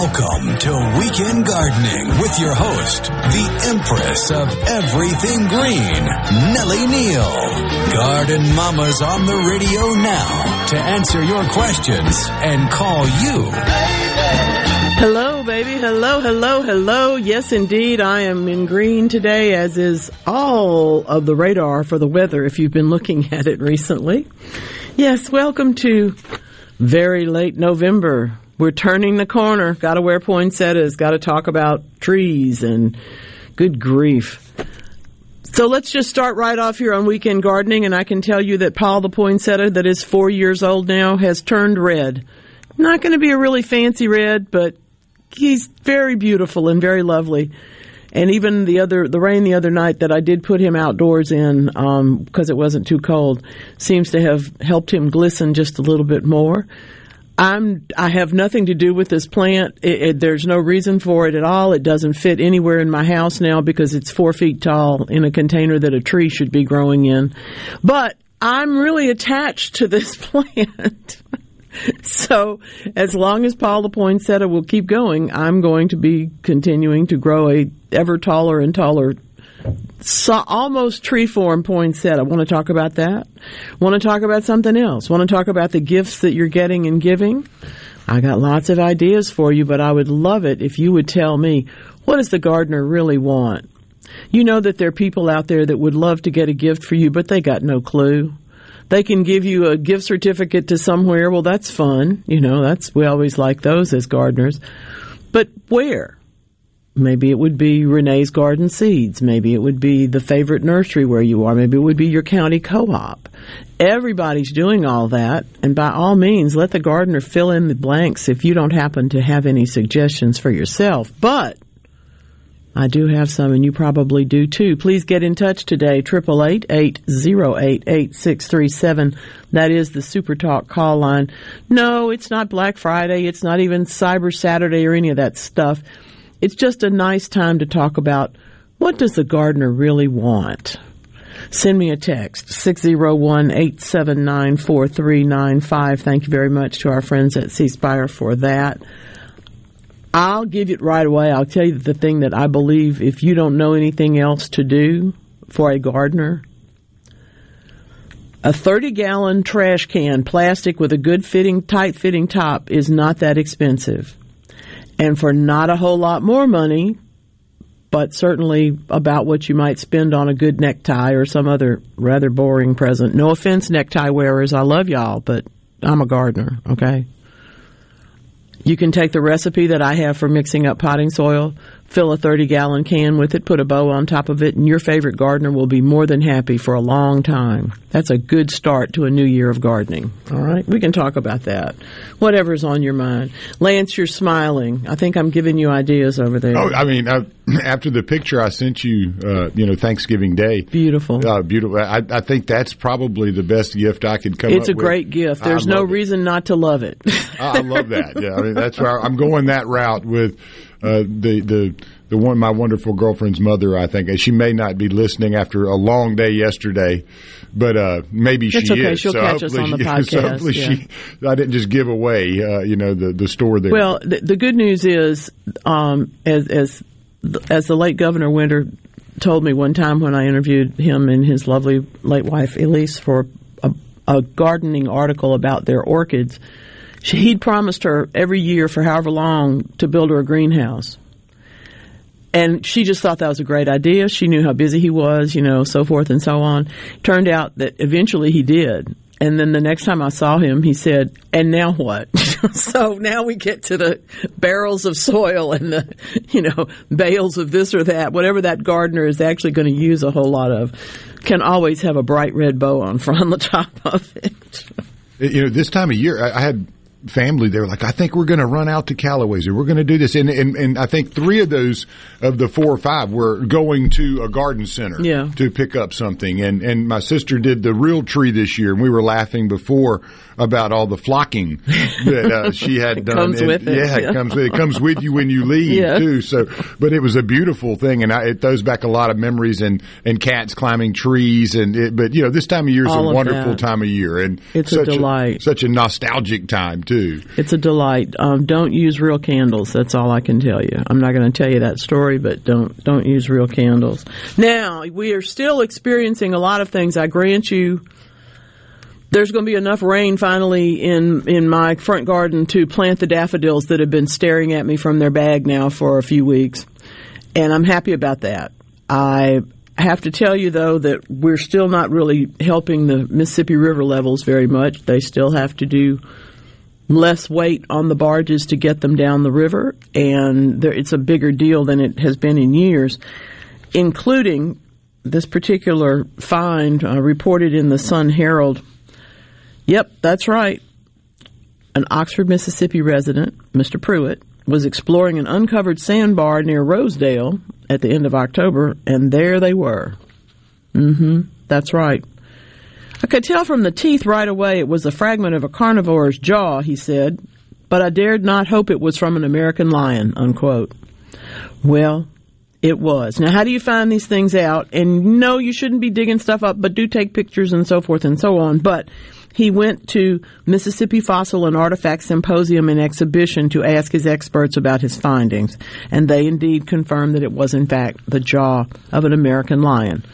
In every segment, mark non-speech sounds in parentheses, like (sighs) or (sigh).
Welcome to Weekend Gardening with your host, the Empress of Everything Green, Nellie Neal. Garden Mama's on the radio now to answer your questions and call you. Hello, baby. Hello, hello, hello. Yes, indeed. I am in green today, as is all of the radar for the weather if you've been looking (laughs) at it recently. Yes, welcome to very late November. We're turning the corner. Got to wear poinsettias. Got to talk about trees and good grief. So let's just start right off here on weekend gardening, and I can tell you that Paul the poinsettia, that is four years old now, has turned red. Not going to be a really fancy red, but he's very beautiful and very lovely. And even the other, the rain the other night that I did put him outdoors in because um, it wasn't too cold, seems to have helped him glisten just a little bit more. I'm I have nothing to do with this plant. It, it, there's no reason for it at all. It doesn't fit anywhere in my house now because it's four feet tall in a container that a tree should be growing in. But I'm really attached to this (laughs) plant. so as long as Paul the poinsettia will keep going, I'm going to be continuing to grow a ever taller and taller so, almost tree form poinsettia. I want to talk about that. Want to talk about something else. Want to talk about the gifts that you're getting and giving. I got lots of ideas for you, but I would love it if you would tell me what does the gardener really want? You know that there are people out there that would love to get a gift for you, but they got no clue. They can give you a gift certificate to somewhere. Well, that's fun. You know, that's, we always like those as gardeners. But where? Maybe it would be Renee's Garden Seeds. Maybe it would be the favorite nursery where you are. Maybe it would be your county co-op. Everybody's doing all that, and by all means, let the gardener fill in the blanks if you don't happen to have any suggestions for yourself. But I do have some, and you probably do too. Please get in touch today, triple eight eight zero eight eight six three seven. That is the Super Talk call line. No, it's not Black Friday. It's not even Cyber Saturday or any of that stuff it's just a nice time to talk about what does the gardener really want. Send me a text, 601-879-4395. Thank you very much to our friends at C Spire for that. I'll give it right away. I'll tell you the thing that I believe if you don't know anything else to do for a gardener, a 30 gallon trash can, plastic with a good fitting, tight fitting top is not that expensive and for not a whole lot more money, but certainly about what you might spend on a good necktie or some other rather boring present. No offense, necktie wearers, I love y'all, but I'm a gardener, okay? You can take the recipe that I have for mixing up potting soil, fill a 30 gallon can with it, put a bow on top of it, and your favorite gardener will be more than happy for a long time. That's a good start to a new year of gardening. All right? We can talk about that. Whatever's on your mind. Lance, you're smiling. I think I'm giving you ideas over there. Oh, I mean, uh, (clears throat) after the picture I sent you, uh, you know, Thanksgiving Day. Beautiful. Uh, beautiful. I, I, think that's probably the best gift I could come with. it's a great gift. There's no it. reason not to love it. I love that. Yeah, I mean, that's where I'm going that route with uh, the the the one my wonderful girlfriend's mother. I think and she may not be listening after a long day yesterday, but uh, maybe That's she okay. is. She'll so catch us on the (laughs) podcast. So hopefully yeah. she, I didn't just give away, uh, you know, the the store there. Well, the, the good news is, um, as as as the late Governor Winter told me one time when I interviewed him and his lovely late wife Elise for a, a gardening article about their orchids he'd promised her every year for however long to build her a greenhouse. And she just thought that was a great idea. She knew how busy he was, you know, so forth and so on. Turned out that eventually he did. And then the next time I saw him, he said, and now what? (laughs) so now we get to the barrels of soil and the, you know, bales of this or that, whatever that gardener is actually going to use a whole lot of, can always have a bright red bow on, (laughs) on the top of it. you know, this time of year, I had family, they were like, I think we're going to run out to Callaway's or we're going to do this. And, and, and I think three of those of the four or five were going to a garden center Yeah. to pick up something. And, and my sister did the real tree this year and we were laughing before about all the flocking (laughs) that uh, she had done. comes And, with it, Yeah, yeah. it comes with it comes with you when you leave Yeah. too. So, but it was a beautiful thing, and I, it throws back a lot of memories and and cats climbing trees, and it, but you know this time of year is All a wonderful that. time of year, and It's a such delight. such a nostalgic time too. It's a delight. Um, don't use real candles. That's all I can tell you. I'm not going to tell you that story, but don't don't use real candles. Now we are still experiencing a lot of things. I grant you. There's going to be enough rain finally in in my front garden to plant the daffodils that have been staring at me from their bag now for a few weeks, and I'm happy about that. I have to tell you though that we're still not really helping the Mississippi River levels very much. They still have to do less weight on the barges to get them down the river, and there, it's a bigger deal than it has been in years, including this particular find uh, reported in the Sun Herald. Yep, that's right. An Oxford, Mississippi resident, Mr. Pruitt, was exploring an uncovered sandbar near Rosedale at the end of October, and there they were. Mm-hmm. That's right. I could tell from the teeth right away it was a fragment of a carnivore's jaw, he said, but I dared not hope it was from an American lion, unquote. Well, it was. Now, how do you find these things out? And no, you shouldn't be digging stuff up, but do take pictures and so forth and so on. But he went to Mississippi Fossil and Artifact Symposium and Exhibition to ask his experts about his findings, and they indeed confirmed that it was in fact the jaw of an American lion,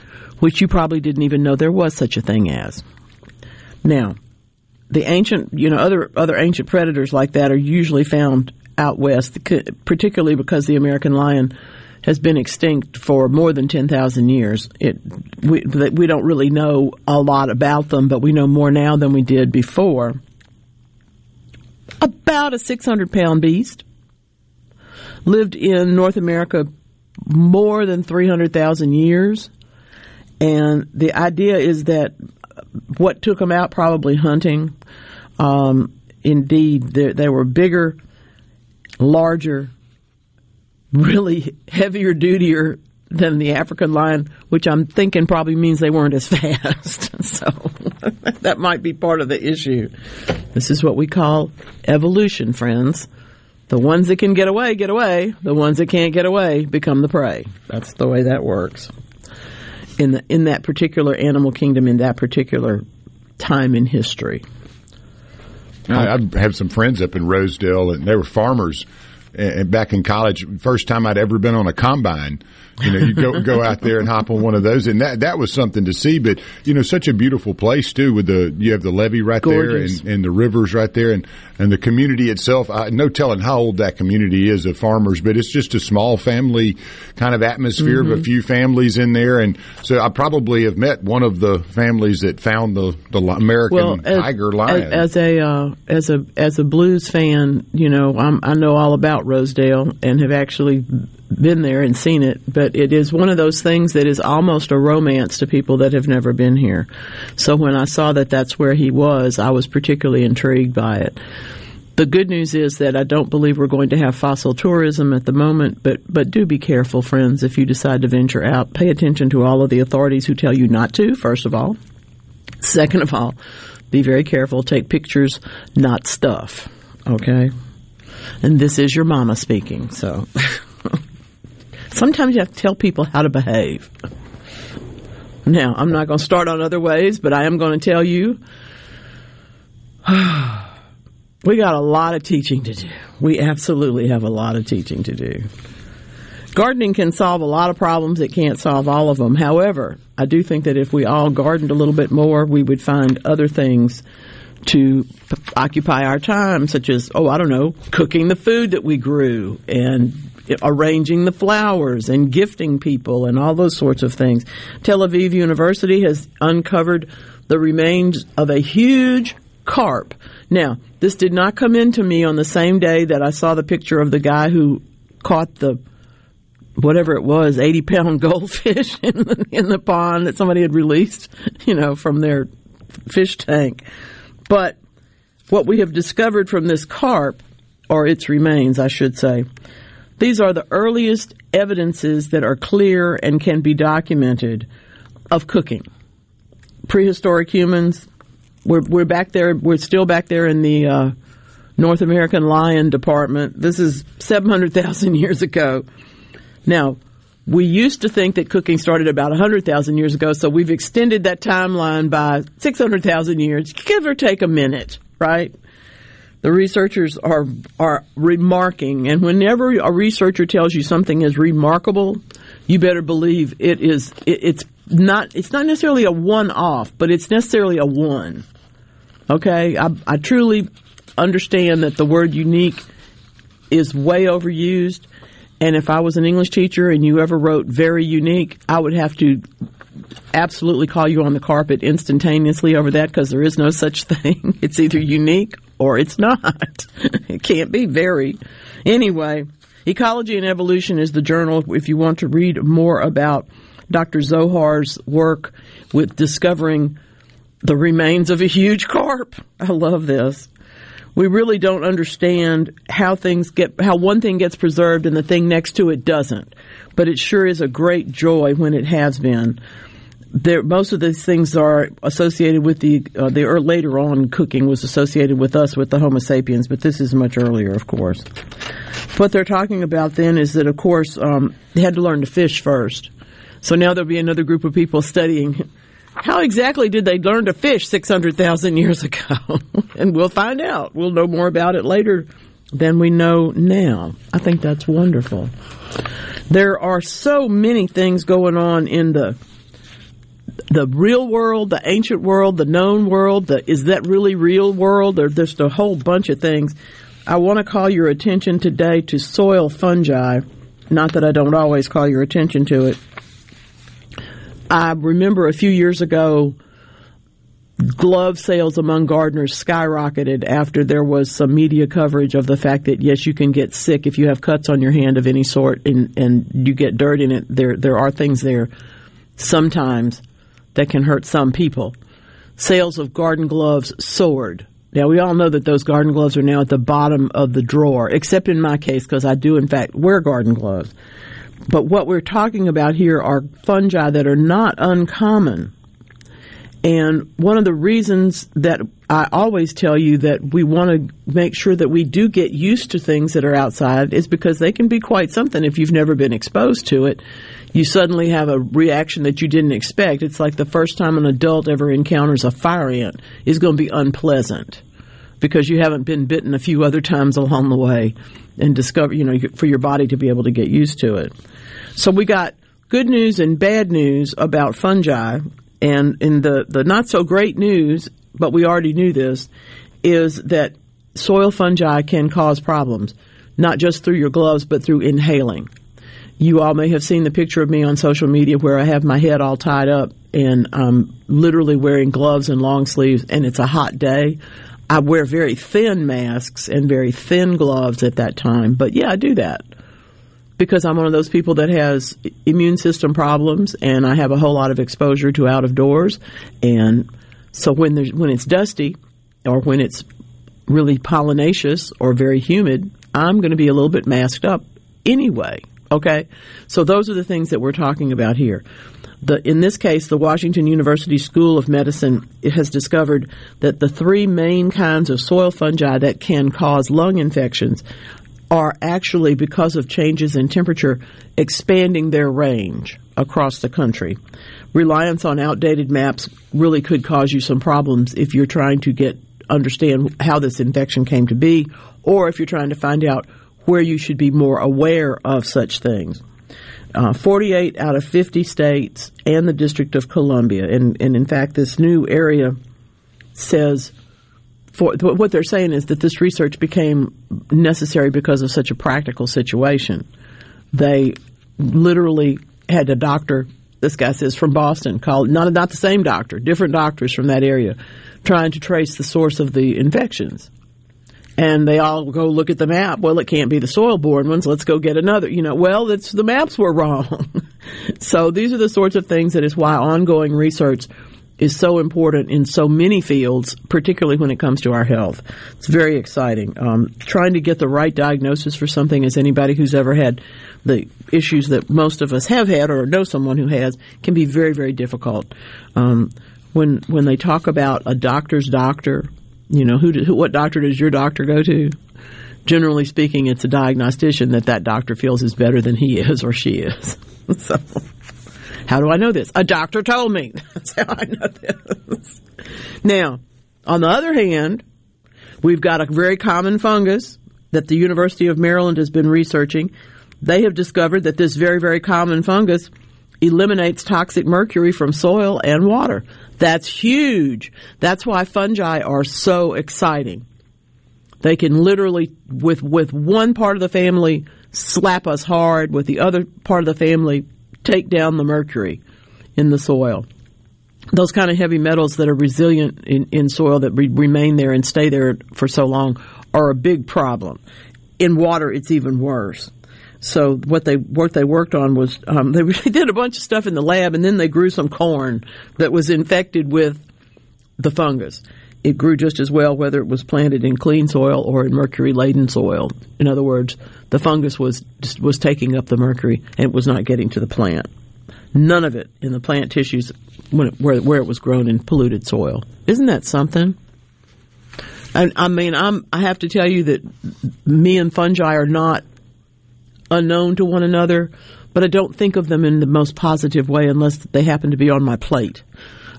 which you probably didn't even know there was such a thing as. Now, the ancient, you know, other other ancient predators like that are usually found out west, particularly because the American lion has been extinct for more than 10,000 years. It we we don't really know a lot about them, but we know more now than we did before. About a 600 pound beast lived in North America more than 300,000 years. And the idea is that what took them out, probably hunting. Um, indeed, they, were bigger, larger, really (laughs) heavier dutier than the African lion, which I'm thinking probably means they weren't as (laughs) fast. (laughs) so that might be part of the issue. This is what we call evolution, friends. The ones that can get away, get away. The ones that can't get away become the prey. That's the way that works in the, in that particular animal kingdom in that particular time in history. I, I have some friends up in Rosedale, and they were farmers. And back in college, first time I'd ever been on a combine. You know, you go go out there and hop on one of those, and that that was something to see. But you know, such a beautiful place too. With the you have the levee right Gorgeous. there, and, and the rivers right there, and and the community itself. I, no telling how old that community is of farmers, but it's just a small family kind of atmosphere of a few families in there. And so I probably have met one of the families that found the the American Well, as, tiger lion. as, as a uh, as a as a blues fan, you know, I'm, I know all about Rosedale and have actually been there and seen it. But it is one of those things that is almost a romance to people that have never been here. So when I saw that that's where he was, I was particularly intrigued by it. The good news is that I don't believe we're going to have fossil tourism at the moment, but but do be careful, friends, if you decide to venture out. Pay attention to all of the authorities who tell you not to. First of all, second of all, be very careful. Take pictures, not stuff. Okay, and this is your mama speaking. So (laughs) sometimes you have to tell people how to behave. Now, I'm not going to start on other ways, but I am going to tell you (sighs) we got a lot of teaching to do. We absolutely have a lot of teaching to do. Gardening can solve a lot of problems. It can't solve all of them. However, I do think that if we all gardened a little bit more, we would find other things to p- occupy our time, such as, oh, I don't know, cooking the food that we grew and arranging the flowers and gifting people and all those sorts of things. Tel Aviv University has uncovered the remains of a huge carp. Now, this did not come into me on the same day that I saw the picture of the guy who caught the whatever it was, 80 pound (laughs) goldfish in the, in the pond that somebody had released, you know, from their fish tank. But what we have discovered from this carp, or its remains, I should say, these are the earliest evidences that are clear and can be documented of cooking. Prehistoric humans, we're, we're back there, we're still back there in the uh, North American lion department. This is 700,000 (laughs) years ago. Now, we used to think that cooking started about 100,000 years ago, so we've extended that timeline by 600,000 years, give or take a minute, right? The researchers are are remarking, and whenever a researcher tells you something is remarkable, you better believe it is. It, it's not. It's not necessarily a one-off, but it's necessarily a one. Okay, I, I truly understand that the word unique is way overused and if I was an English teacher and you ever wrote very unique, I would have to absolutely call you on the carpet instantaneously over that because there is no such thing. (laughs) It's either unique or it's not. (laughs) it can't be very. Anyway, Ecology and Evolution is the journal if you want to read more about Dr. Zohar's work with discovering the remains of a huge carp. (laughs) I love this we really don't understand how things get, how one thing gets preserved and the thing next to it doesn't. But it sure is a great joy when it has been. There, most of these things are associated with the uh, the or later on cooking was associated with us with the Homo sapiens, but this is much earlier, of course. What they're talking about then is that, of course, um, they had to learn to fish first. So now there'll be another group of people studying how exactly did they learn to fish 600,000 years ago? (laughs) and we'll find out. We'll know more about it later than we know now. I think that's wonderful. There are so many things going on in the the real world, the ancient world, the known world, the is that really real world? There's just a whole bunch of things. I want to call your attention today to soil fungi. Not that I don't always call your attention to it. I remember a few years ago, glove sales among gardeners skyrocketed after there was some media coverage of the fact that yes, you can get sick if you have cuts on your hand of any sort and, and you get dirt in it. There there are things there sometimes that can hurt some people. Sales of garden gloves soared. Now we all know that those garden gloves are now at the bottom of the drawer, except in my case because I do in fact wear garden gloves. But what we're talking about here are fungi that are not uncommon. And one of the reasons that I always tell you that we want to make sure that we do get used to things that are outside is because they can be quite something if you've never been exposed to it. You suddenly have a reaction that you didn't expect. It's like the first time an adult ever encounters a fire ant is going to be unpleasant because you haven't been bitten a few other times along the way and discover, you know, for your body to be able to get used to it. So we got good news and bad news about fungi. And in the, the not so great news, but we already knew this, is that soil fungi can cause problems, not just through your gloves, but through inhaling. You all may have seen the picture of me on social media where I have my head all tied up and I'm literally wearing gloves and long sleeves, and it's a hot day. I wear very thin masks and very thin gloves at that time, but yeah, I do that because I'm one of those people that has immune system problems and I have a whole lot of exposure to out of doors. And so when there's, when it's dusty or when it's really pollinaceous or very humid, I'm going to be a little bit masked up anyway. Okay. So those are the things that we're talking about here. The, in this case, the Washington University School of Medicine has discovered that the three main kinds of soil fungi that can cause lung infections are actually, because of changes in temperature, expanding their range across the country. Reliance on outdated maps really could cause you some problems if you're trying to get understand how this infection came to be, or if you're trying to find out where you should be more aware of such things. Uh, 48 out of 50 states and the District of Columbia, and, and in fact, this new area says for what they're saying is that this research became necessary because of such a practical situation. They literally had a doctor. This guy says from Boston, called not not the same doctor, different doctors from that area, trying to trace the source of the infections. And they all go look at the map. Well, it can't be the soil-borne ones. Let's go get another. You know, well, the maps were wrong. (laughs) so these are the sorts of things that is why ongoing research is so important in so many fields, particularly when it comes to our health. It's very exciting. Um, trying to get the right diagnosis for something, as anybody who's ever had the issues that most of us have had or know someone who has, can be very, very difficult. Um, when when they talk about a doctor's doctor, you know, who, who what doctor does your doctor go to? Generally speaking, it's a diagnostician that that doctor feels is better than he is or she is. (laughs) so, how do I know this? A doctor told me. (laughs) That's how I know this. Now, on the other hand, we've got a very common fungus that the University of Maryland has been researching. They have discovered that this very, very common fungus eliminates toxic mercury from soil and water. That's huge. That's why fungi are so exciting. They can literally, with, with one part of the family, slap us hard, with the other part of the family, take down the mercury in the soil. Those kind of heavy metals that are resilient in, in soil that re- remain there and stay there for so long are a big problem. In water, it's even worse. So what they what they worked on was um, they (laughs) did a bunch of stuff in the lab, and then they grew some corn that was infected with the fungus. It grew just as well whether it was planted in clean soil or in mercury laden soil. In other words, the fungus was was taking up the mercury and it was not getting to the plant. None of it in the plant tissues it, where where it was grown in polluted soil. Isn't that something? I, I mean, I'm I have to tell you that me and fungi are not unknown to one another, but I don't think of them in the most positive way unless they happen to be on my plate.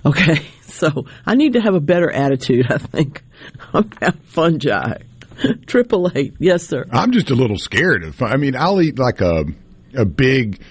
Okay, (laughs) so I need to have a better attitude, I think, (laughs) about fungi. (laughs) Triple eight, yes, sir. I'm just a little scared of. I mean, I'll eat like a a big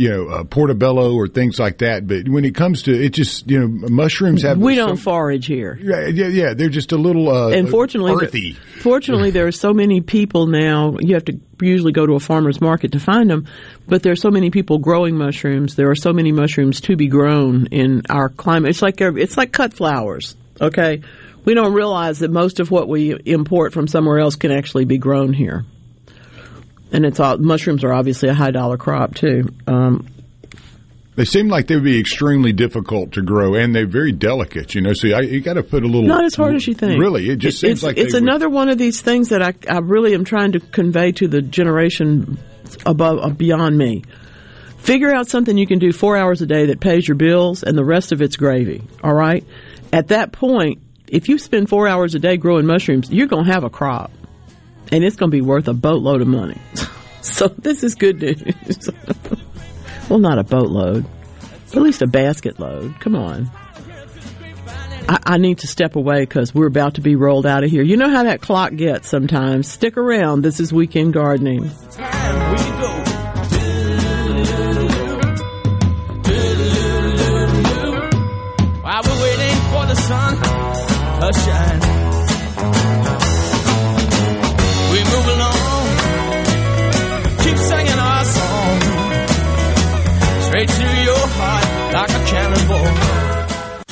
you know, uh, portobello or things like that. But when it comes to it, just you know, mushrooms have. We don't forage here. Yeah, yeah, yeah. They're just a little. Uh, and fortunately, earthy. fortunately, there are so many people now. You have to usually go to a farmer's market to find them, but there are so many people growing mushrooms. There are so many mushrooms to be grown in our climate. It's like it's like cut flowers. Okay, we don't realize that most of what we import from somewhere else can actually be grown here and it's all mushrooms are obviously a high dollar crop too. Um, they seem like they would be extremely difficult to grow, and they're very delicate. You know, so I, you got to put a little. Not as hard as you think. Really, it just seems it's, like it's another would. one of these things that I, I really am trying to convey to the generation above uh, beyond me. Figure out something you can do four hours a day that pays your bills, and the rest of it's gravy. All right. At that point, if you spend four hours a day growing mushrooms, you're going to have a crop and it's going to be worth a boatload of money. (laughs) so this is good news. (laughs) well, not a boatload, at least a basket load. Come on. I, I need to step away because we're about to be rolled out of here. You know how that clock gets sometimes. Stick around. This is Weekend Gardening.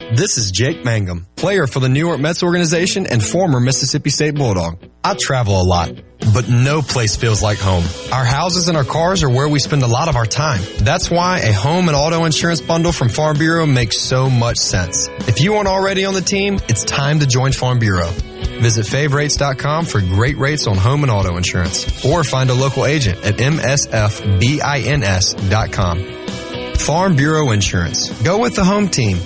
This is Jake Mangum, player for the New York Mets organization and former Mississippi State Bulldog. I travel a lot, but no place feels like home. Our houses and our cars are where we spend a lot of our time. That's why a home and auto insurance bundle from Farm Bureau makes so much sense. If you aren't already on the team, it's time to join Farm Bureau. Visit favrates.com for great rates on home and auto insurance or find a local agent at msfbins.com. Farm Bureau Insurance. Go with the home team.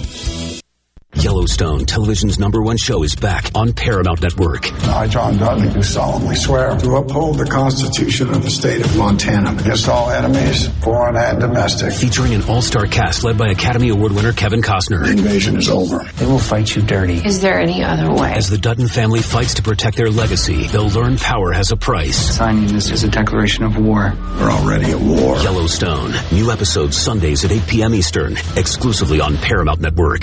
Yellowstone, television's number one show, is back on Paramount Network. I, John Dutton, do solemnly swear to uphold the Constitution of the state of Montana against all enemies, foreign and domestic. Featuring an all-star cast led by Academy Award winner Kevin Costner. The invasion is over. They will fight you dirty. Is there any other way? As the Dutton family fights to protect their legacy, they'll learn power has a price. Signing this is a declaration of war. We're already at war. Yellowstone. New episodes Sundays at 8 p.m. Eastern, exclusively on Paramount Network.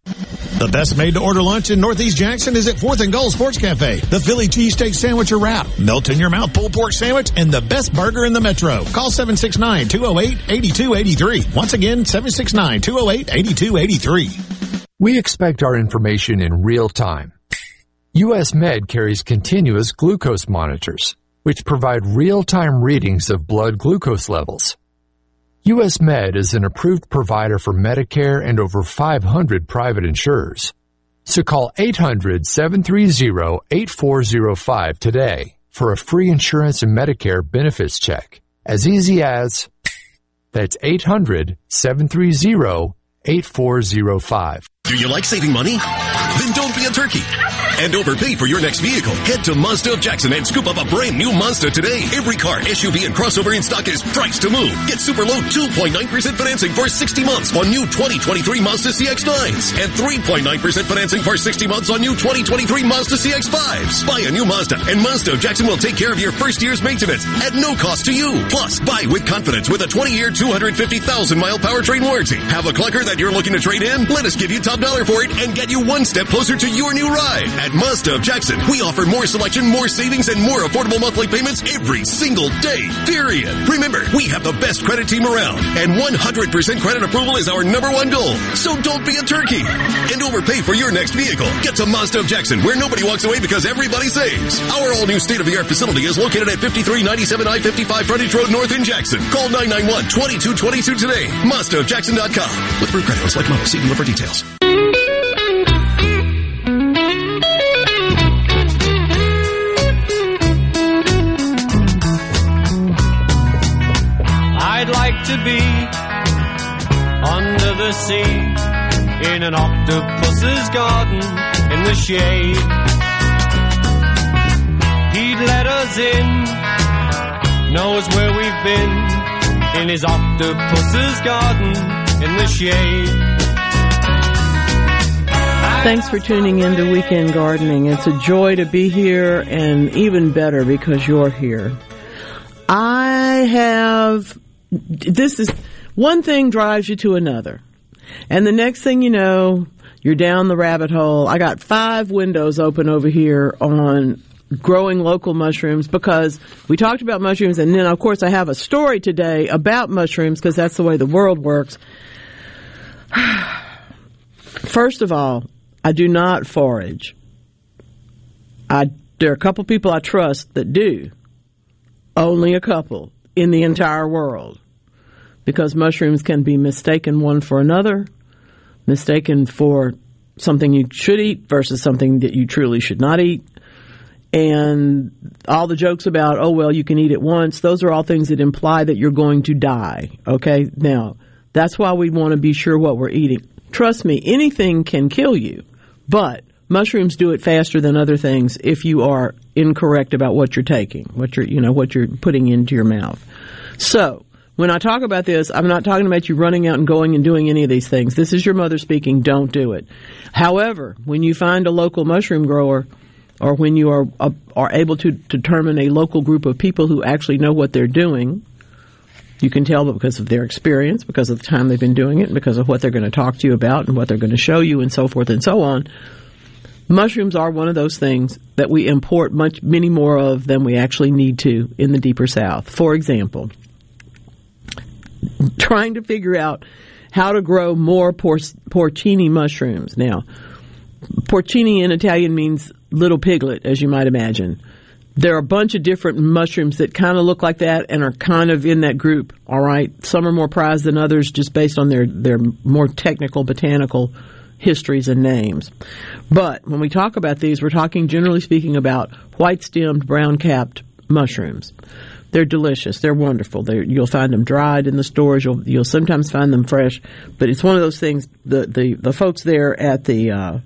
The best made to order lunch in Northeast Jackson is at 4th and Goal Sports Cafe. The Philly cheesesteak sandwich or wrap, melt in your mouth pulled pork sandwich, and the best burger in the metro. Call 769-208-8283. Once again, 769-208-8283. We expect our information in real time. US Med carries continuous glucose monitors, which provide real-time readings of blood glucose levels. US Med is an approved provider for Medicare and over 500 private insurers. So call 800-730-8405 today for a free insurance and Medicare benefits check. As easy as that's 800-730-8405. Do you like saving money? Then don't be a turkey and overpay for your next vehicle. Head to Mazda of Jackson and scoop up a brand new Mazda today. Every car, SUV, and crossover in stock is priced to move. Get super low 2.9% financing for 60 months on new 2023 Mazda CX-9s and 3.9% financing for 60 months on new 2023 Mazda CX-5s. Buy a new Mazda and Mazda of Jackson will take care of your first year's maintenance at no cost to you. Plus, buy with confidence with a 20-year, 250,000-mile powertrain warranty. Have a clunker that you're looking to trade in? Let us give you top dollar for it and get you one step closer to your new ride. At Mazda of Jackson, we offer more selection, more savings, and more affordable monthly payments every single day. Period. Remember, we have the best credit team around, and 100% credit approval is our number one goal. So don't be a turkey and overpay for your next vehicle. Get to Mazda of Jackson, where nobody walks away because everybody saves. Our all-new state-of-the-art facility is located at 5397 I-55 Frontage Road North in Jackson. Call 991-2222 today. MazdaofJackson.com. With approved credit, select model. See dealer for details. In an octopus's garden in the shade. He'd let us in, knows where we've been in his octopus's garden in the shade. Thanks for tuning in to Weekend Gardening. It's a joy to be here and even better because you're here. I have, this is, one thing drives you to another. And the next thing you know, you're down the rabbit hole. I got five windows open over here on growing local mushrooms because we talked about mushrooms and then of course I have a story today about mushrooms because that's the way the world works. (sighs) First of all, I do not forage. I there are a couple people I trust that do. Only a couple in the entire world. Because mushrooms can be mistaken one for another, mistaken for something you should eat versus something that you truly should not eat. And all the jokes about, oh, well, you can eat it once, those are all things that imply that you're going to die. Okay? Now, that's why we want to be sure what we're eating. Trust me, anything can kill you, but mushrooms do it faster than other things if you are incorrect about what you're taking, what you're, you know, what you're putting into your mouth. So, when I talk about this, I'm not talking about you running out and going and doing any of these things. This is your mother speaking. Don't do it. However, when you find a local mushroom grower, or when you are uh, are able to determine a local group of people who actually know what they're doing, you can tell because of their experience, because of the time they've been doing it, because of what they're going to talk to you about and what they're going to show you, and so forth and so on. Mushrooms are one of those things that we import much many more of than we actually need to in the deeper south. For example, (laughs) trying to figure out how to grow more por- porcini mushrooms. Now, porcini in Italian means little piglet, as you might imagine. There are a bunch of different mushrooms that kind of look like that and are kind of in that group. All right, some are more prized than others, just based on their their more technical botanical histories and names. But when we talk about these, we're talking generally speaking about white stemmed, brown capped mushrooms. They're delicious. They're wonderful. They're, you'll find them dried in the stores. You'll you'll sometimes find them fresh, but it's one of those things. The the, the folks there at the uh,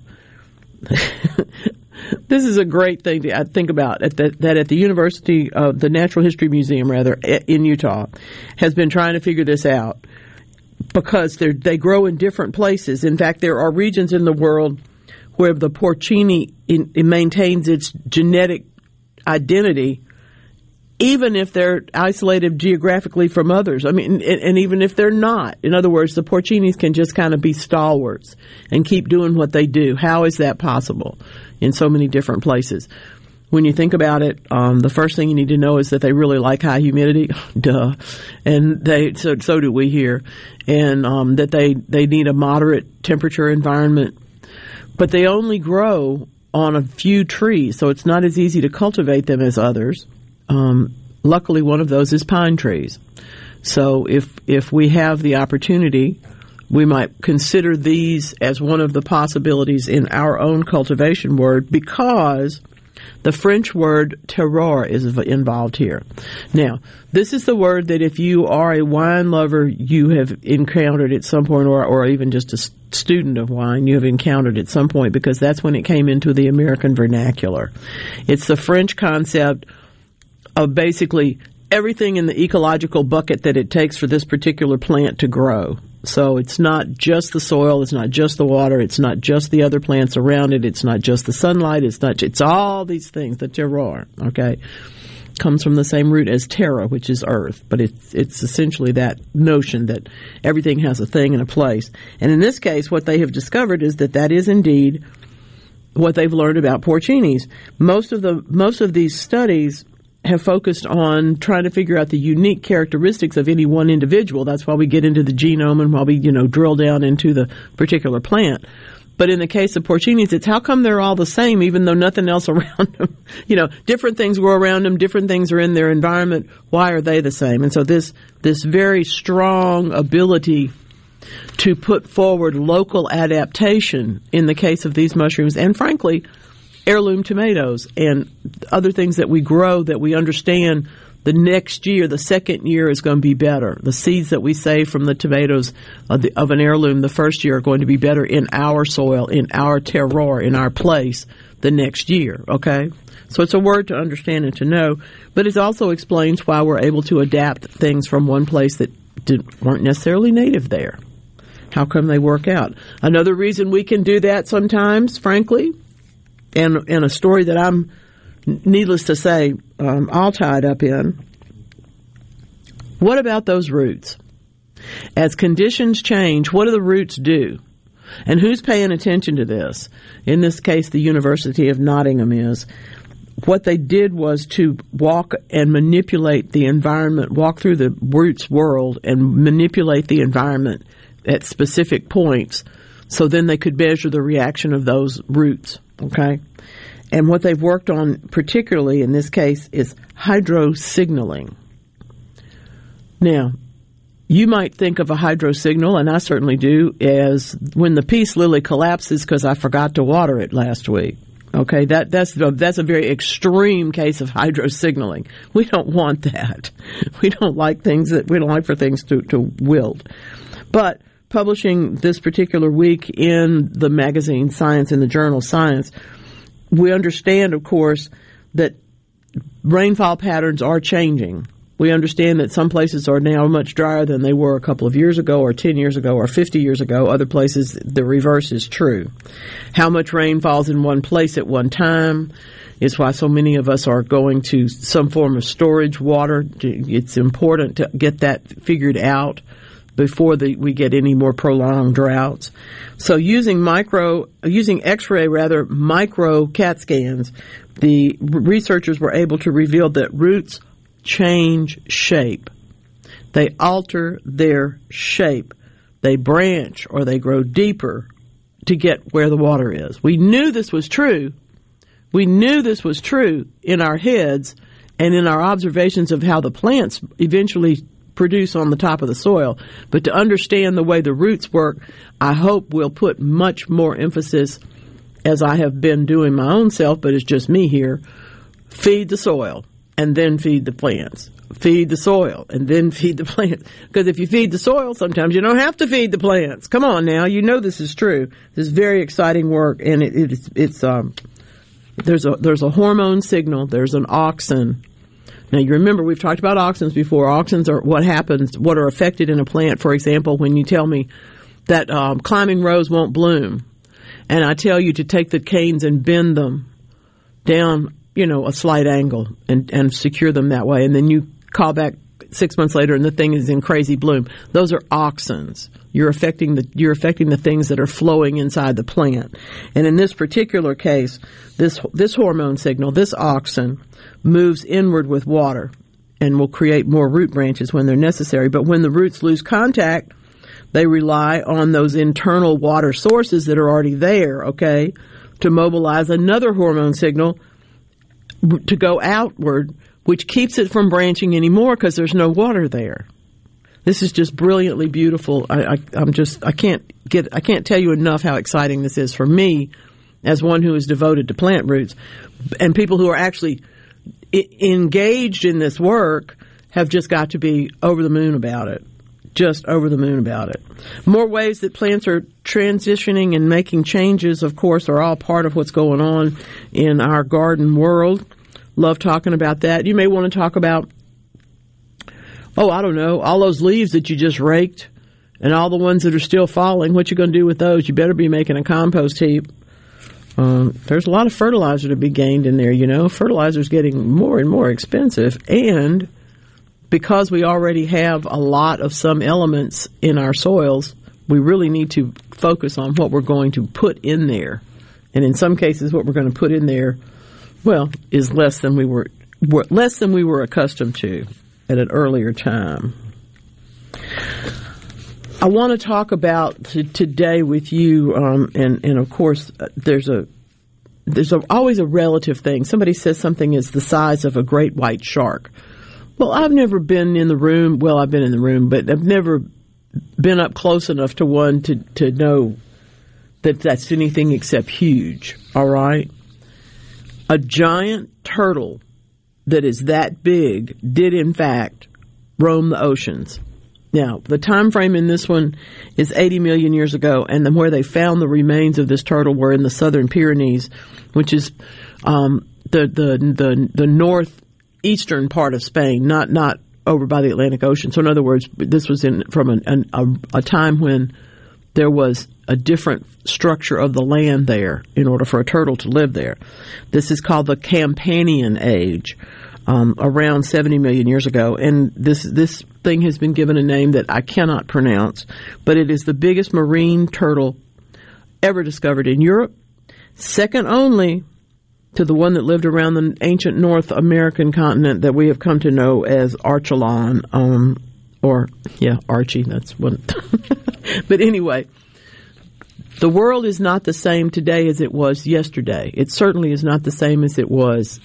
(laughs) this is a great thing to think about at the, that at the University of the Natural History Museum, rather in Utah, has been trying to figure this out because they they grow in different places. In fact, there are regions in the world where the porcini in, it maintains its genetic identity even if they're isolated geographically from others. I mean, and, and, even if they're not. In other words, the porcinis can just kind of be stalwarts and keep doing what they do. How is that possible in so many different places? When you think about it, um, the first thing you need to know is that they really like high humidity. (laughs) Duh, and they so so do we here, and um, that they they need a moderate temperature environment, but they only grow on a few trees, so it's not as easy to cultivate them as others um, luckily, one of those is pine trees. So if if we have the opportunity, we might consider these as one of the possibilities in our own cultivation word because the French word terroir is involved here. Now, this is the word that if you are a wine lover, you have encountered at some point, or, or even just a student of wine, you have encountered at some point because that's when it came into the American vernacular. It's the French concept of basically everything in the ecological bucket that it takes for this particular plant to grow. So it's not just the soil, it's not just the water, it's not just the other plants around it, it's not just the sunlight, it's not it's all these things, the terroir, okay? Comes from the same root as terra, which is earth, but it's it's essentially that notion that everything has a thing and a place. And in this case, what they have discovered is that that is indeed what they've learned about porcinis. Most of the most of these studies have focused on trying to figure out the unique characteristics of any one individual. That's why we get into the genome and why we, you know, drill down into the particular plant. But in the case of porcinis, it's how come they're all the same even though nothing else (laughs) around them, you know, different things grow around them, different things are in their environment. Why are they the same? And so this, this very strong ability to put forward local adaptation in the case of these mushrooms and frankly, heirloom tomatoes and other things that we grow that we understand the next year, the second year is going to be better. The seeds that we save from the tomatoes of, the, of, an heirloom the first year are going to be better in our soil, in our terroir, in our place the next year. Okay? So it's a word to understand and to know, but it also explains why we're able to adapt things from one place that did, weren't necessarily native there. How come they work out? Another reason we can do that sometimes, frankly, and and a story that I'm, needless to say, um, all tied up in. What about those roots? As conditions change, what do the roots do? And who's paying attention to this? In this case, the University of Nottingham is. What they did was to walk and manipulate the environment, walk through the roots world and manipulate the environment at specific points so then they could measure the reaction of those roots. Okay? And what they've worked on, particularly in this case, is hydro signaling. Now, you might think of a hydro signal, and I certainly do, as when the peace lily collapses because I forgot to water it last week. Okay, that that's that's a very extreme case of hydro signaling. We don't want that. (laughs) We don't like things that we don't like for things to to wilt. But publishing this particular week in the magazine Science in the journal Science we understand, of course, that rainfall patterns are changing. We understand that some places are now much drier than they were a couple of years ago, or 10 years ago, or 50 years ago. Other places, the reverse is true. How much rain falls in one place at one time is why so many of us are going to some form of storage water. It's important to get that figured out before the, we get any more prolonged droughts. So using micro, using X-ray rather micro CAT scans, the researchers were able to reveal that roots change shape. They alter their shape. They branch or they grow deeper to get where the water is. We knew this was true. We knew this was true in our heads and in our observations of how the plants eventually produce on the top of the soil. But to understand the way the roots work, I hope we'll put much more emphasis, as I have been doing my own self, but it's just me here, feed the soil and then feed the plants. Feed the soil and then (laughs) feed the plants. Because if you feed the soil, sometimes you don't have to feed the plants. Come on now, you know this is true. This is very exciting work, and it, it's it's um there's a there's a hormone signal. There's an auxin. Now you remember we've talked about auxins before. Auxins are what happens, what are affected in a plant. For example, when you tell me that um, climbing rose won't bloom, and I tell you to take the canes and bend them down, you know, a slight angle and and secure them that way, and then you call back six months later and the thing is in crazy bloom. Those are auxins. You're affecting the you're affecting the things that are flowing inside the plant. And in this particular case, this this hormone signal, this auxin, moves inward with water and will create more root branches when they're necessary. But when the roots lose contact, they rely on those internal water sources that are already there, okay, to mobilize another hormone signal to go outward, which keeps it from branching anymore because there's no water there. This is just brilliantly beautiful. I, I'm just I can't get I can't tell you enough how exciting this is for me as one who is devoted to plant roots, and people who are actually engaged in this work have just got to be over the moon about it. Just over the moon about it. More ways that plants are transitioning and making changes, of course, are all part of what's going on in our garden world. Love talking about that. You may want to talk about oh, I don't know, all those leaves that you just raked and all the ones that are still falling, what you going to do with those? You better be making a compost heap. Um, there's a lot of fertilizer to be gained in there, you know. Fertilizer's getting more and more expensive, and because we already have a lot of some elements in our soils, we really need to focus on what we're going to put in there. And in some cases, what we're going to put in there, well, is less than we were less than we were accustomed to at an earlier time. I want to talk about t- today with you, um, and and of course, uh, there's a there's a, always a relative thing. Somebody says something is the size of a great white shark. Well, I've never been in the room. Well, I've been in the room, but I've never been up close enough to one to to know that that's anything except huge. All right, a giant turtle that is that big did in fact roam the oceans. Now, the time frame in this one is 80 million years ago, and where they found the remains of this turtle were in the southern Pyrenees, which is um, the the the the northeastern part of Spain, not not over by the Atlantic Ocean. So, in other words, this was in from an, an, a, a time when there was a different structure of the land there in order for a turtle to live there. This is called the Campanian age um, around 70 million years ago, and this this thing has been given a name that I cannot pronounce, but it is the biggest marine turtle ever discovered in Europe, second only to the one that lived around the ancient North American continent that we have come to know as Archelon, um, or yeah, Archie. That's what. (laughs) but anyway. The world is not the same today as it was yesterday. It certainly is not the same as it was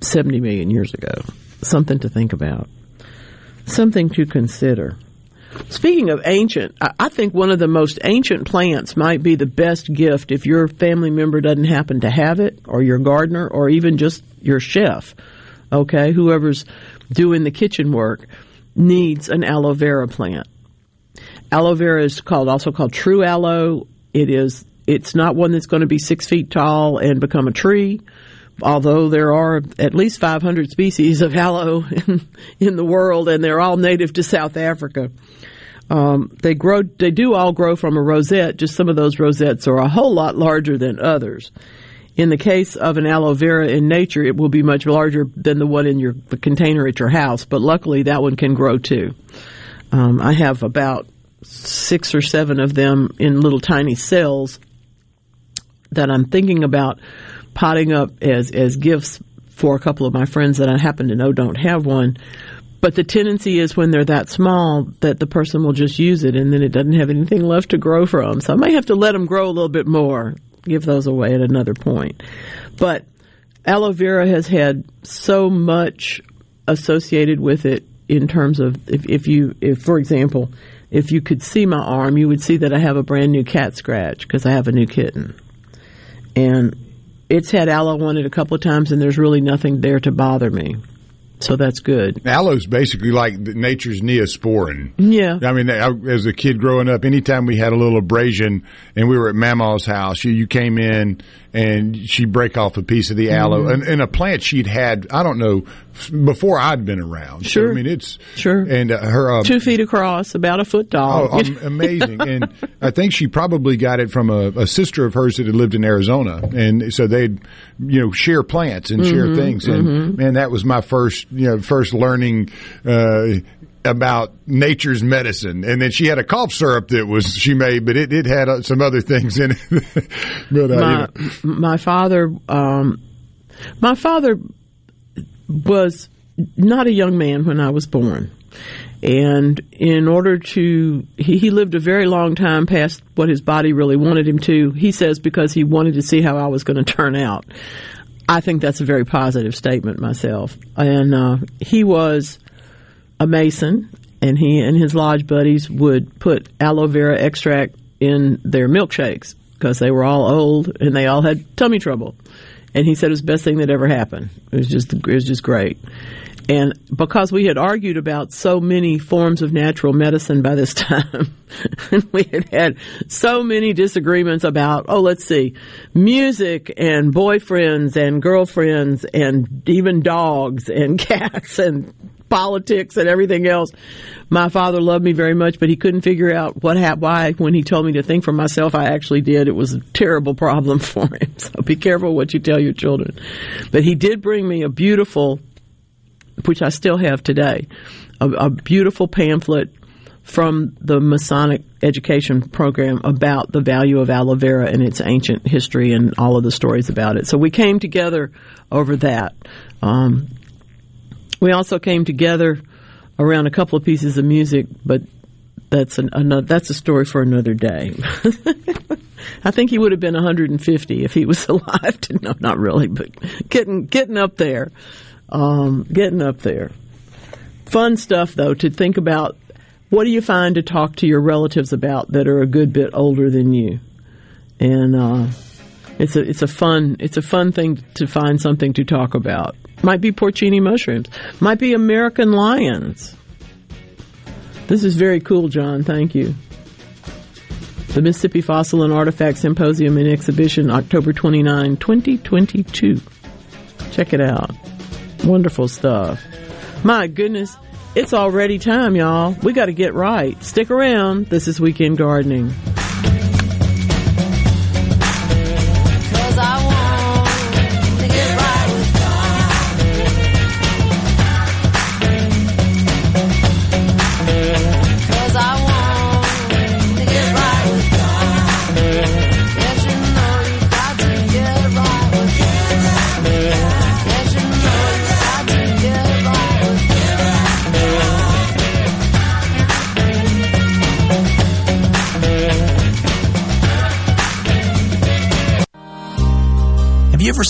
70 million years ago. Something to think about. Something to consider. Speaking of ancient, I think one of the most ancient plants might be the best gift if your family member doesn't happen to have it, or your gardener, or even just your chef. Okay, whoever's doing the kitchen work needs an aloe vera plant. Aloe vera is called also called true aloe. It is it's not one that's going to be six feet tall and become a tree although there are at least 500 species of aloe in, in the world, and they're all native to South Africa. Um, they grow, they do all grow from a rosette. Just some of those rosettes are a whole lot larger than others. In the case of an aloe vera in nature, it will be much larger than the one in your the container at your house. But luckily, that one can grow too. Um, I have about six or seven of them in little tiny cells that I'm thinking about potting up as as gifts for a couple of my friends that I happen to know don't have one. But the tendency is when they're that small that the person will just use it and then it doesn't have anything left to grow from. So I may have to let them grow a little bit more, give those away at another point. But aloe vera has had so much associated with it in terms of if, if you, if for example, if you could see my arm, you would see that I have a brand new cat scratch because I have a new kitten, and it's had aloe on it a couple of times, and there's really nothing there to bother me. So that's good. Aloe's basically like nature's neosporin. Yeah. I mean, as a kid growing up, anytime we had a little abrasion and we were at Mama's house, you, you came in and she'd break off a piece of the aloe Mhm. and, and a plant she'd had, I don't know, before I'd been around. So, Sure. I mean, it's sure. And uh, her um, Two feet across, about a foot tall. Oh, um, amazing! (laughs) And I think she probably got it from a, a sister of hers that had lived in Arizona, and so they'd, you know, share plants and share Mhm, things. And mhm. man, that was my first, you know, first learning. Uh, about nature's medicine, and then she had a cough syrup that was she made, but it, it had uh, some other things in it. (laughs) but uh, my, you know. my father, um, my father was not a young man when I was born. And in order to, he, he lived a very long time past what his body really wanted him to. He says because he wanted to see how I was going to turn out. I think that's a very positive statement myself. And uh, he was a mason, and he and his lodge buddies would put aloe vera extract in their milkshakes because they were all old and they all had tummy trouble. And he said it was the best thing that ever happened. It was just it was just great. And because we had argued about so many forms of natural medicine by this (laughs) time, and we had had so many disagreements about, oh, let's see, music and boyfriends and girlfriends and even dogs and (laughs) cats and politics and everything else. My father loved me very much, but he couldn't figure out what why when he told me to think for myself, I actually did. It was a terrible problem (laughs) for him. So be careful what you tell your children. But he did bring me a beautiful which I still have today, a, a beautiful pamphlet from the Masonic education program about the value of aloe vera and its ancient history and all of the stories about it. So we came together over that. Um, we also came together around a couple of pieces of music, but that's an, another, that's a story for another day. (laughs) I think he would have been 150 if he was (laughs) alive. No, not really, but getting getting up there, um, getting up there. Fun stuff though to think about. What do you find to talk to your relatives about that are a good bit older than you? And uh, it's a it's a fun it's a fun thing to find something to talk about. Might be porcini mushrooms. Might be American lions. This is very cool, John. Thank you. The Mississippi Fossil and Artifact Symposium and Exhibition, October 29, 2022. Check it out. Wonderful stuff. My goodness, it's already time, y'all. We got to get right. Stick around. This is Weekend Gardening.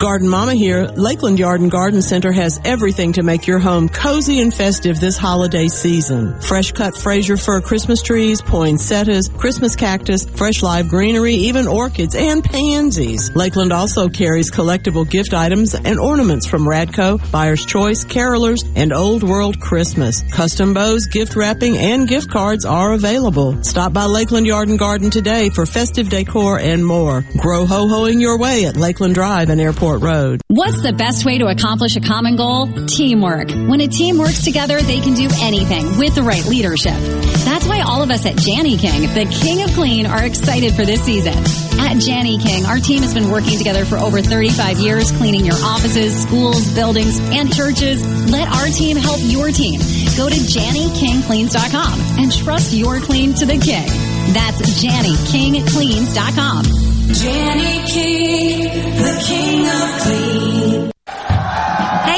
Garden Mama here. Lakeland Yard and Garden Center has everything to make your home cozy and festive this holiday season. Fresh cut Fraser fir Christmas trees, poinsettias, Christmas cactus, fresh live greenery, even orchids and pansies. Lakeland also carries collectible gift items and ornaments from Radko, Byers' Choice, Carolers, and Old World Christmas. Custom bows, gift wrapping, and gift cards are available. Stop by Lakeland Yard and Garden today for festive decor and more. Grow ho-hoing your way at Lakeland Drive and Airport Road. What's the best way to accomplish a common goal? Teamwork. When a team works together, they can do anything with the right leadership. That's why all of us at Jani-King, the king of clean, are excited for this season. At Jani-King, our team has been working together for over 35 years, cleaning your offices, schools, buildings, and churches. Let our team help your team. Go to JaniKingCleans.com and trust your clean to the king. That's JaniKingCleans.com. Janny King, the king of clean.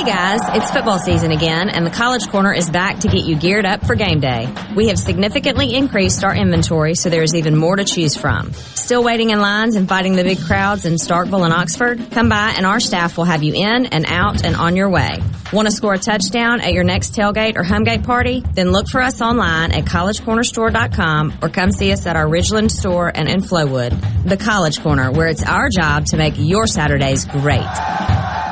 Hey guys, it's football season again, and the College Corner is back to get you geared up for game day. We have significantly increased our inventory, so there is even more to choose from. Still waiting in lines and fighting the big crowds in Starkville and Oxford? Come by, and our staff will have you in and out and on your way. Want to score a touchdown at your next tailgate or homegate party? Then look for us online at collegecornerstore.com or come see us at our Ridgeland store and in Flowood. The College Corner, where it's our job to make your Saturdays great.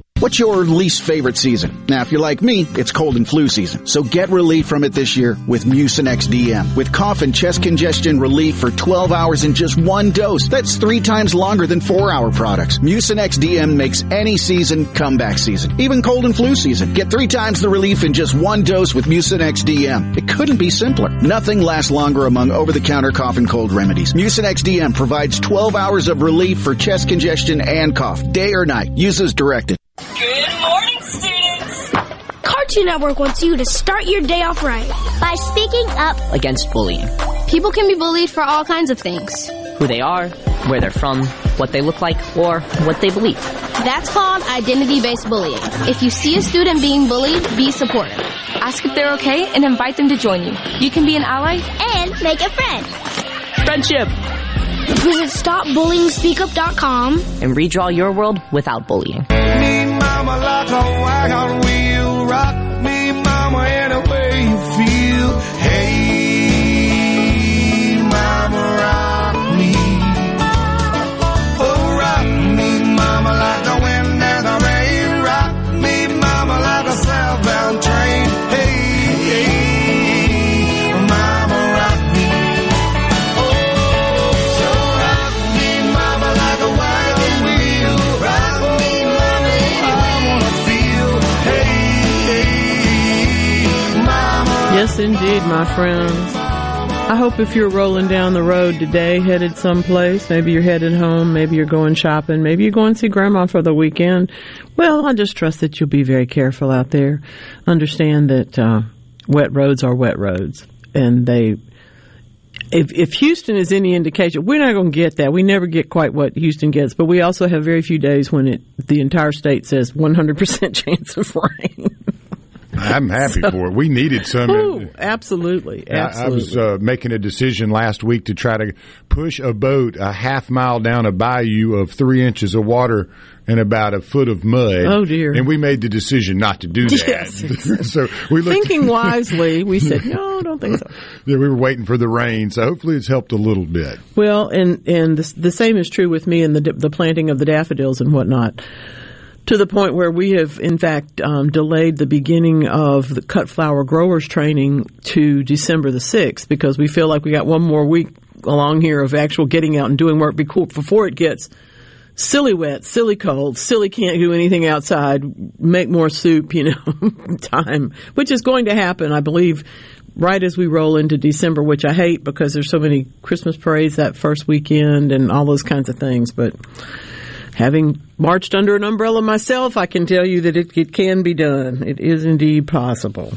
What's your least favorite season? Now, if you're like me, it's cold and flu season. So get relief from it this year with Mucinex DM. With cough and chest congestion relief for 12 hours in just one dose. That's three times longer than four hour products. Mucinex DM makes any season comeback season. Even cold and flu season. Get three times the relief in just one dose with Mucinex DM. It couldn't be simpler. Nothing lasts longer among over-the-counter cough and cold remedies. Mucinex DM provides 12 hours of relief for chest congestion and cough, day or night. Uses directed. Good morning, students! Cartoon Network wants you to start your day off right by speaking up. against bullying. People can be bullied for all kinds of things. Who they are, where they're from, what they look like, or what they believe. That's called identity based bullying. If you see a student being bullied, be supportive. Ask if they're okay and invite them to join you. You can be an ally and make a friend. Friendship! Visit stopbullying.speakup.com And redraw your world without bullying. Mama like a wagon wheel, rock me mama any way you feel. Yes, indeed, my friends. I hope if you're rolling down the road today, headed someplace, maybe you're headed home, maybe you're going shopping, maybe you're going to see grandma for the weekend. Well, I just trust that you'll be very careful out there. Understand that uh, wet roads are wet roads, and they. If, if Houston is any indication, we're not going to get that. We never get quite what Houston gets, but we also have very few days when it the entire state says 100% (laughs) chance of rain. I'm happy for it. We needed some. Ooh, absolutely, I- I, was uh, making a decision last week to try to push a boat a half mile down a bayou of three inches of water and about a foot of mud. Oh, dear. And we made the decision not to do (laughs) that. Yes. (laughs) so we Thinking (laughs) wisely, we said, no, don't think so. yeah, we were waiting for the rain. So hopefully it's helped a little bit. Well, and and the, the same is true with me and the the planting of the daffodils and whatnot. To the point where we have, in fact, um, delayed the beginning of the cut flower growers training to December the sixth because we feel like we got one more week along here of actual getting out and doing work before it gets silly wet, silly cold, silly can't do anything outside, make more soup, you know, (laughs) time, which is going to happen, I believe, right as we roll into December, which I hate because there's so many Christmas parades that first weekend and all those kinds of things, but having marched under an umbrella myself, I can tell you that it, it can be done. It is indeed possible.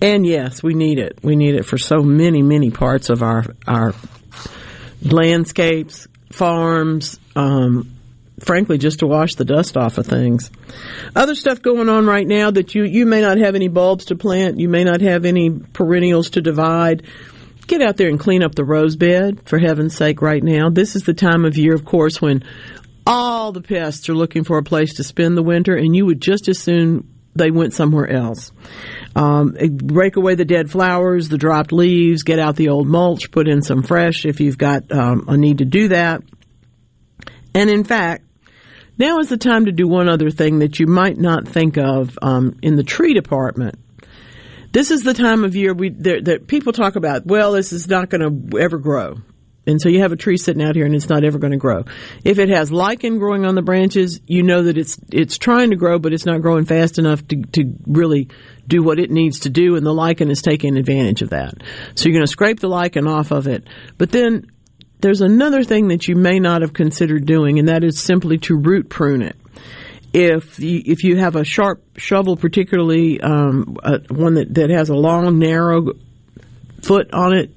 And yes, we need it. We need it for so many, many parts of our our landscapes, farms, um, frankly, just to wash the dust off of things. Other stuff going on right now that you, you may not have any bulbs to plant, you may not have any perennials to divide. Get out there and clean up the rose bed, for heaven's sake, right now. This is the time of year, of course, when all the pests are looking for a place to spend the winter, and you would just as soon they went somewhere else. Um, break away the dead flowers, the dropped leaves, get out the old mulch, put in some fresh if you've got um, a need to do that. And in fact, now is the time to do one other thing that you might not think of um, in the tree department. This is the time of year we that people talk about. Well, this is not going to ever grow, and so you have a tree sitting out here and it's not ever going to grow. If it has lichen growing on the branches, you know that it's it's trying to grow, but it's not growing fast enough to to really do what it needs to do, and the lichen is taking advantage of that. So you're going to scrape the lichen off of it, but then there's another thing that you may not have considered doing, and that is simply to root prune it. If you, if you have a sharp shovel, particularly um, uh, one that, that has a long, narrow foot on it,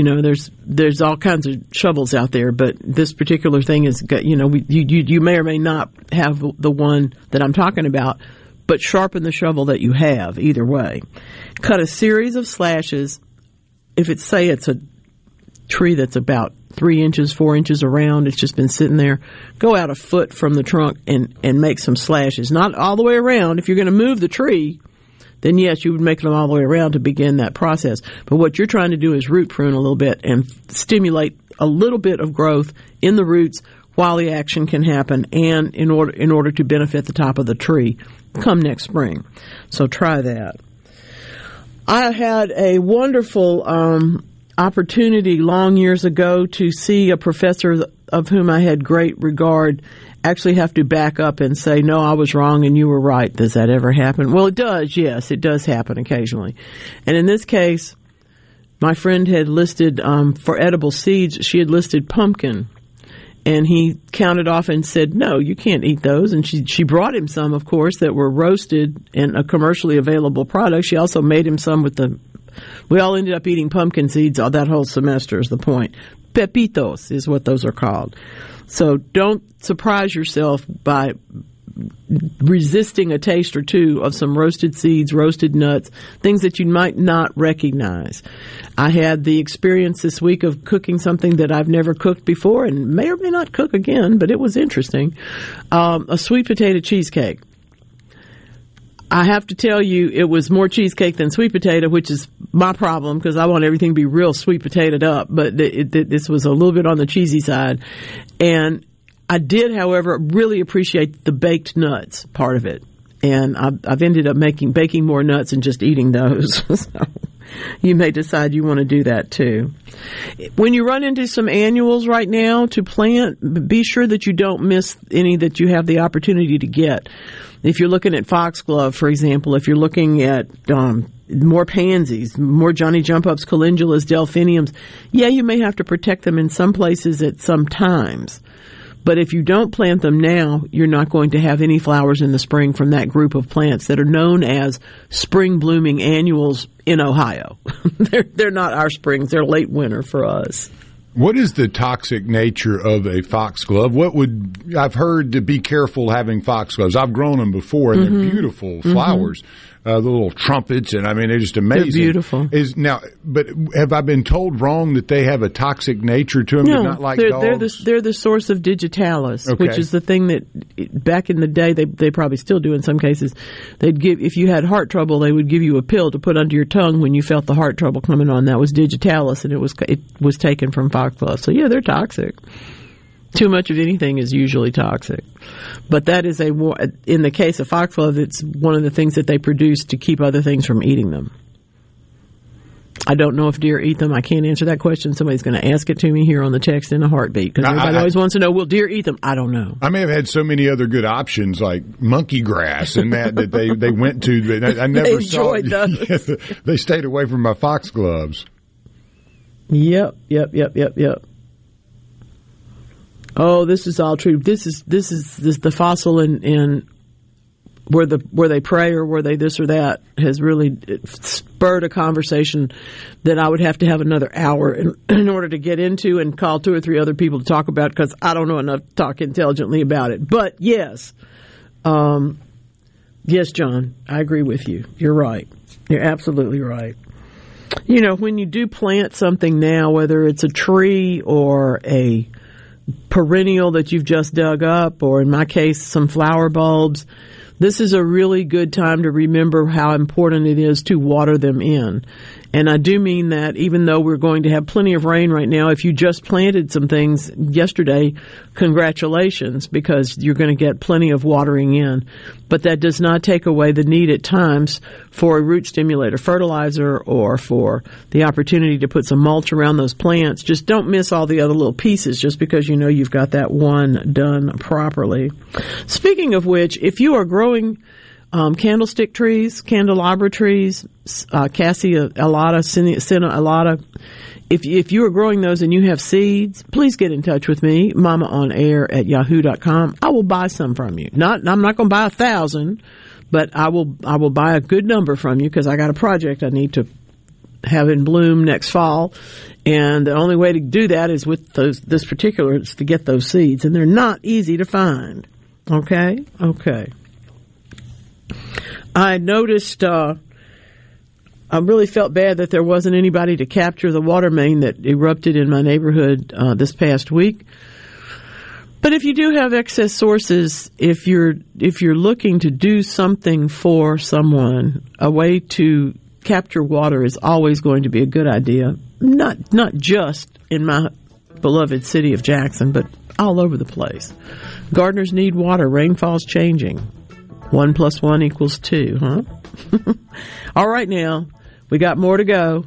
you know, there's there's all kinds of shovels out there, but this particular thing is, you know, we, you, you you may or may not have the one that I'm talking about, but sharpen the shovel that you have. Either way, cut a series of slashes. If it's say it's a tree that's about three inches, four inches around. It's just been sitting there. Go out a foot from the trunk and, and make some slashes. Not all the way around. If you're going to move the tree, then yes, you would make them all the way around to begin that process. But what you're trying to do is root prune a little bit and stimulate a little bit of growth in the roots while the action can happen and in order, in order to benefit the top of the tree come next spring. So try that. I had a wonderful, um, opportunity long years ago to see a professor of whom I had great regard actually have to back up and say, no, I was wrong and you were right. Does that ever happen? Well, it does. Yes, it does happen occasionally. And in this case, my friend had listed um, for edible seeds, she had listed pumpkin. And he counted off and said, "No, you can't eat those." And she she brought him some, of course, that were roasted in a commercially available product. She also made him some with the we all ended up eating pumpkin seeds all that whole semester is the point. Pepitos is what those are called. So don't surprise yourself by resisting a taste or two of some roasted seeds, roasted nuts, things that you might not recognize. I had the experience this week of cooking something that I've never cooked before and may or may not cook again, but it was interesting. Um, a sweet potato cheesecake. I have to tell you, it was more cheesecake than sweet potato, which is my problem because I want everything to be real sweet potatoed up. But this was a little bit on the cheesy side, and I did, however, really appreciate the baked nuts part of it, and I've, I've ended up making baking more nuts and just eating those. (laughs) so you may decide you want to do that too. When you run into some annuals right now to plant, be sure that you don't miss any that you have the opportunity to get. If you're looking at foxglove, for example, if you're looking at um, more pansies, more Johnny jump ups, calendulas, delphiniums, yeah, you may have to protect them in some places at some times. But if you don't plant them now, you're not going to have any flowers in the spring from that group of plants that are known as spring blooming annuals in Ohio. (laughs) they're, they're not our springs, they're late winter for us. What is the toxic nature of a foxglove? What would I've heard to be careful having foxgloves? I've grown them before, and Mm-hmm. they're beautiful flowers. Uh, the little trumpets, and I mean, they're just amazing. They're beautiful. Is now, but have I been told wrong that they have a toxic nature to them? No, not like they're, dogs. they're the they're the source of digitalis, Okay. which is the thing that back in the day they they probably still do in some cases. They'd give if you had heart trouble, they would give you a pill to put under your tongue when you felt the heart trouble coming on. That was digitalis, and it was it was taken from foxglove. So yeah, they're toxic. Too much of anything is usually toxic, but that is a in the case of foxglove, it's one of the things that they produce to keep other things from eating them. I don't know if deer eat them. I can't answer that question. Somebody's going to ask it to me here on the text in a heartbeat because everybody I- always wants to know, will deer eat them? I don't know. I may have had so many other good options like monkey grass and that that they, they went to. I, I (laughs) never They saw. enjoyed (laughs) those. they stayed away from my foxgloves. Yep, yep, yep, yep, yep. Oh, this is all true. This is this is this, the fossil in in where the where they pray or where they this or that has really spurred a conversation that I would have to have another hour in, (clears throat) in order to get into and call two or three other people to talk about because I don't know enough to talk intelligently about it. But yes, um, yes, John, I agree with you. You're right. You're absolutely right. You know, when you do plant something now, whether it's a tree or a perennial that you've just dug up, or in my case, some flower bulbs, this is a really good time to remember how important it is to water them in. And I do mean that even though we're going to have plenty of rain right now, if you just planted some things yesterday, congratulations because you're going to get plenty of watering in. But that does not take away the need at times for a root stimulator fertilizer or for the opportunity to put some mulch around those plants. Just don't miss all the other little pieces just because you know you've got that one done properly. Speaking of which, if you are growing um, candlestick trees, candelabra trees, uh, cassia elata, senna elata. If, if you are growing those and you have seeds, please get in touch with me, mama on air at yahoo.com. I will buy some from you. Not, I'm not going to buy a thousand, but I will, I will buy a good number from you because I got a project I need to have in bloom next fall. And the only way to do that is with those, this particular, is to get those seeds and they're not easy to find. Okay? Okay. I noticed, uh, I really felt bad that there wasn't anybody to capture the water main that erupted in my neighborhood uh, this past week. But if you do have excess sources, if you're if you're looking to do something for someone, a way to capture water is always going to be a good idea. Not not just in my beloved city of Jackson, but all over the place. Gardeners need water. Rainfall's changing. One plus one equals two, huh? (laughs) all right, now we got more to go.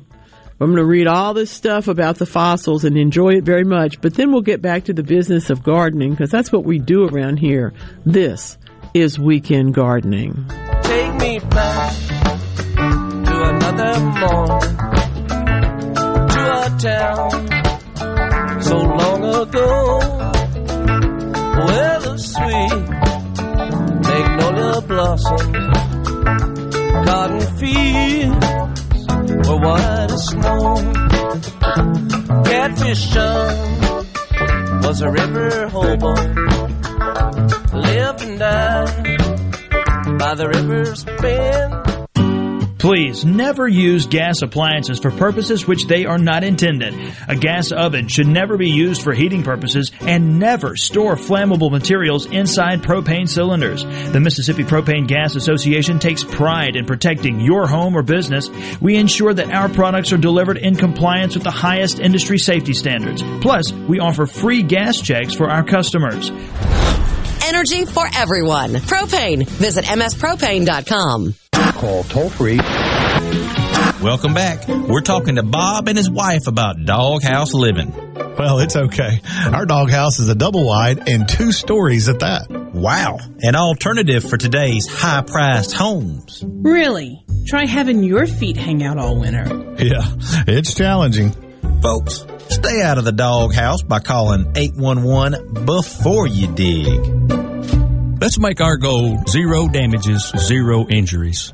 I'm going to read all this stuff about the fossils and enjoy it very much, but then we'll get back to the business of gardening because that's what we do around here. This is weekend gardening. Take me back to another morning, to a town so long ago, where the sweet blossoms, cotton fields were white as snow. Catfish John was a river hobo, lived and died by the river's bend. Please never use gas appliances for purposes which they are not intended. A gas oven should never be used for heating purposes and never store flammable materials inside propane cylinders. The Mississippi Propane Gas Association takes pride in protecting your home or business. We ensure that our products are delivered in compliance with the highest industry safety standards. Plus, we offer free gas checks for our customers. Energy for everyone. Propane. Visit mspropane.com. Call toll free. Welcome back. We're talking to Bob and his wife about doghouse living. Well, it's okay. Our doghouse is a double wide and two stories at that. Wow. An alternative for today's high priced homes. Really? Try having your feet hang out all winter. Yeah, it's challenging. Folks, stay out of the doghouse by calling 811 before you dig. Let's make our goal zero damages, zero injuries.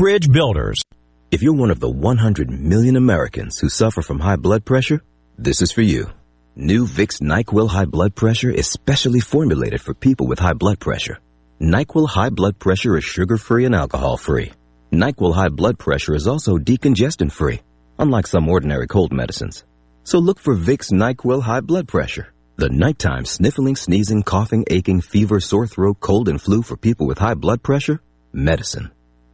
Bridge Builders. If you're one of the 100 million Americans who suffer from high blood pressure, this is for you. New Vicks NyQuil High Blood Pressure is specially formulated for people with high blood pressure. NyQuil High Blood Pressure is sugar-free and alcohol-free. NyQuil High Blood Pressure is also decongestant-free, unlike some ordinary cold medicines. So look for Vicks NyQuil High Blood Pressure, the nighttime sniffling, sneezing, coughing, aching, fever, sore throat, cold, and flu for people with high blood pressure medicine.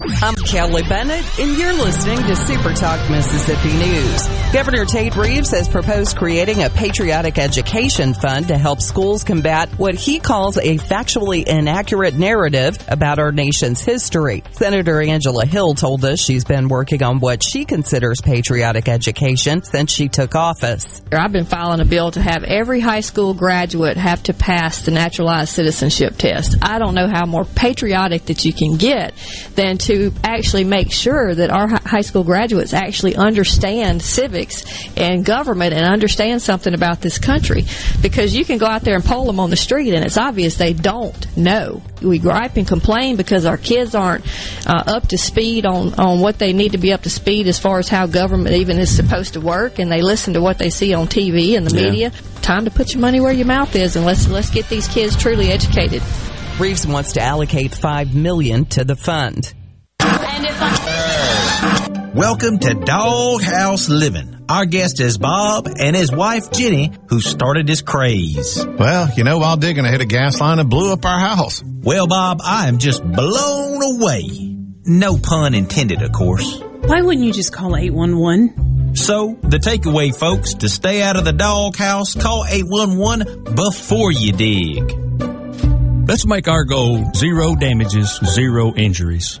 I'm Kelly Bennett, and you're listening to Super Talk Mississippi News. Governor Tate Reeves has proposed creating a patriotic education fund to help schools combat what he calls a factually inaccurate narrative about our nation's history. Senator Angela Hill told us she's been working on what she considers patriotic education since she took office. I've been filing a bill to have every high school graduate have to pass the naturalized citizenship test. I don't know how more patriotic that you can get than to actually make sure that our high school graduates actually understand civics and government and understand something about this country. Because you can go out there and poll them on the street and it's obvious they don't know. We gripe and complain because our kids aren't uh, up to speed on, on what they need to be up to speed as far as how government even is supposed to work and they listen to what they see on TV and the Yeah. media. Time to put your money where your mouth is and let's, let's get these kids truly educated. Reeves wants to allocate 5 million to the fund. Welcome to Doghouse Living. Our guest is Bob and his wife Jenny, who started this craze. Well, you know, while digging, I hit a gas line and blew up our house. Well, Bob, I am just blown away. No pun intended, of course. Why wouldn't you just call 811? So, the takeaway, folks, to stay out of the doghouse, call 811 before you dig. Let's make our goal zero damages, zero injuries.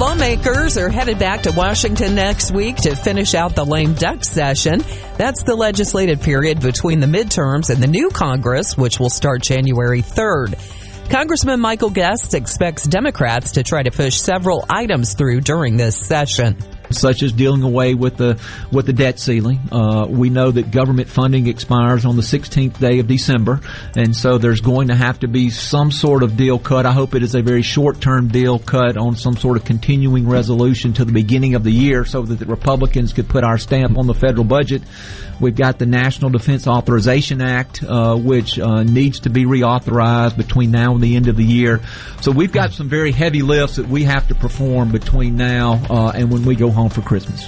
Lawmakers are headed back to Washington next week to finish out the lame duck session. That's the legislative period between the midterms and the new Congress, which will start January 3rd. Congressman Michael Guest expects Democrats to try to push several items through during this session. Such as dealing away with the with the debt ceiling. Uh, we know that government funding expires on the 16th day of December, and so there's going to have to be some sort of deal cut. I hope it is a very short term deal cut on some sort of continuing resolution to the beginning of the year, so that the Republicans could put our stamp on the federal budget. We've got the National Defense Authorization Act, uh, which uh, needs to be reauthorized between now and the end of the year. So we've got some very heavy lifts that we have to perform between now uh, and when we go home for Christmas.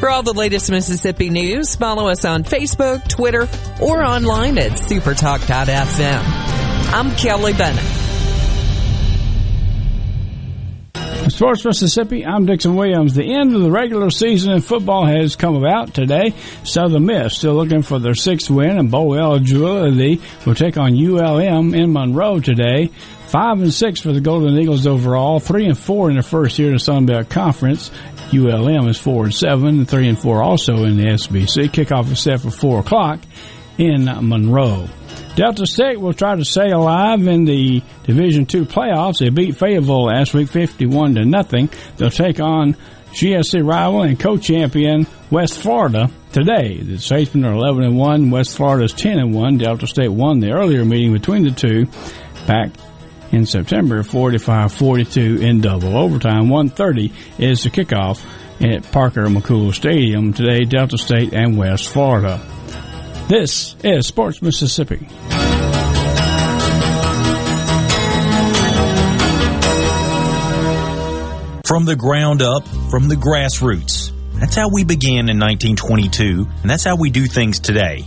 For all the latest Mississippi news, follow us on Facebook, Twitter, or online at supertalk.fm. I'm Kelly Bennett. Sports Mississippi, I'm Dixon Williams. The end of the regular season in football has come about today. Southern Miss still looking for their sixth win and bowl eligibility will take on ULM in Monroe today. Five and six for the Golden Eagles overall, three and four in their first year in the Sun Belt Conference. ULM is four and seven, and three and four also in the SBC. Kickoff is set for four o'clock in Monroe. Delta State will try to stay alive in the Division Two playoffs. They beat Fayetteville last week, fifty-one to nothing. They'll take on GSC rival and co-champion West Florida today. The Statesmen are eleven and one. West Florida is ten and one. Delta State won the earlier meeting between the two back in September, 45-42 in double overtime. 130 is the kickoff at Parker McCool Stadium today. Delta State and West Florida. This is Sports Mississippi. From the ground up, from the grassroots. That's how we began in 1922, and that's how we do things today.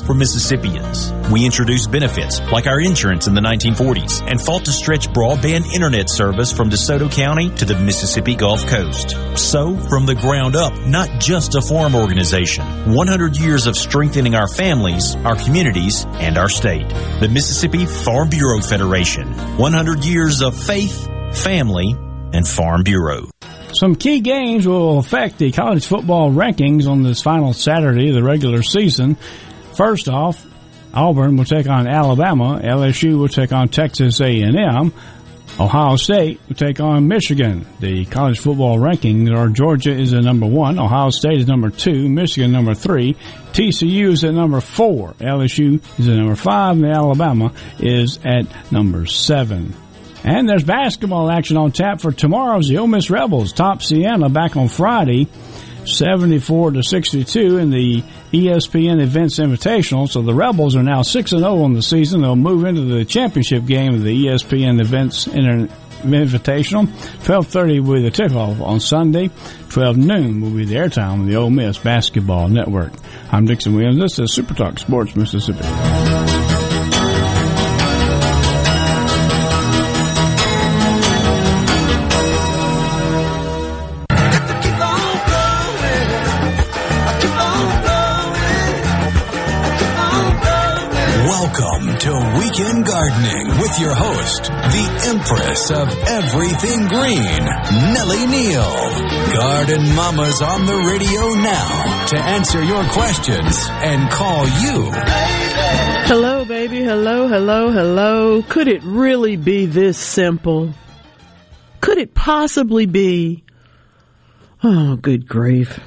for Mississippians. We introduced benefits like our insurance in the 1940s and fought to stretch broadband internet service from DeSoto County to the Mississippi Gulf Coast. So, from the ground up, not just a farm organization, 100 years of strengthening our families, our communities, and our state. The Mississippi Farm Bureau Federation. 100 years of faith, family, and Farm Bureau. Some key games will affect the college football rankings on this final Saturday of the regular season. First off, Auburn will take on Alabama. LSU will take on Texas A&M. Ohio State will take on Michigan. The college football rankings are Georgia is at number one, Ohio State is number two, Michigan number three, TCU is at number four, LSU is at number five, and Alabama is at number seven. And there's basketball action on tap for tomorrow's the Ole Miss Rebels top Siena back on Friday, 74 to 62 in the ESPN Events Invitational. So the Rebels are now 6 and 0 on the season. They'll move into the championship game of the ESPN Events Inter- Invitational. 12:30 will be the tip-off on Sunday. 12 noon will be the airtime on the Ole Miss Basketball Network. I'm Dixon Williams. This is Super Talk Sports Mississippi. With your host, the Empress of Everything Green, Nellie Neal. Garden Mama's on the radio now to answer your questions and call you. Hello, baby. Hello, hello, hello. Could it really be this simple? Could it possibly be? Oh, good grief.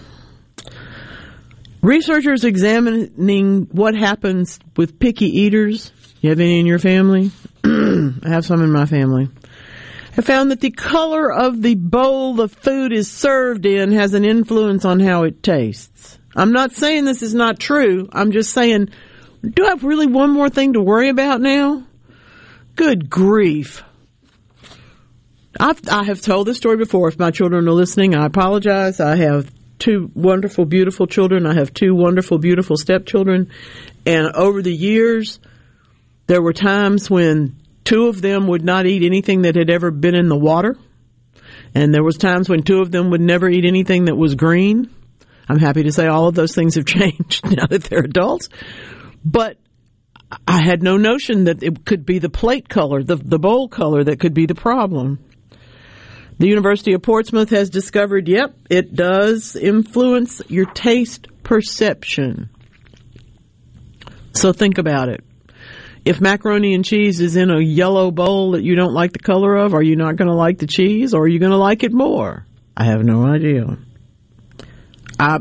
Researchers examining what happens with picky eaters. You have any in your family? (clears throat) I have some in my family. I found that the color of the bowl the food is served in has an influence on how it tastes. I'm not saying this is not true. I'm just saying, do I have really one more thing to worry about now? Good grief. I've, I have told this story before. If my children are listening, I apologize. I have two wonderful, beautiful children. I have two wonderful, beautiful stepchildren. And over the years, there were times when two of them would not eat anything that had ever been in the water. And there was times when two of them would never eat anything that was green. I'm happy to say all of those things have (laughs) changed now that they're adults. But I had no notion that it could be the plate color, the, the bowl color that could be the problem. The University of Portsmouth has discovered, yep, it does influence your taste perception. So think about it. If macaroni and cheese is in a yellow bowl that you don't like the color of, are you not going to like the cheese or are you going to like it more? I have no idea. I,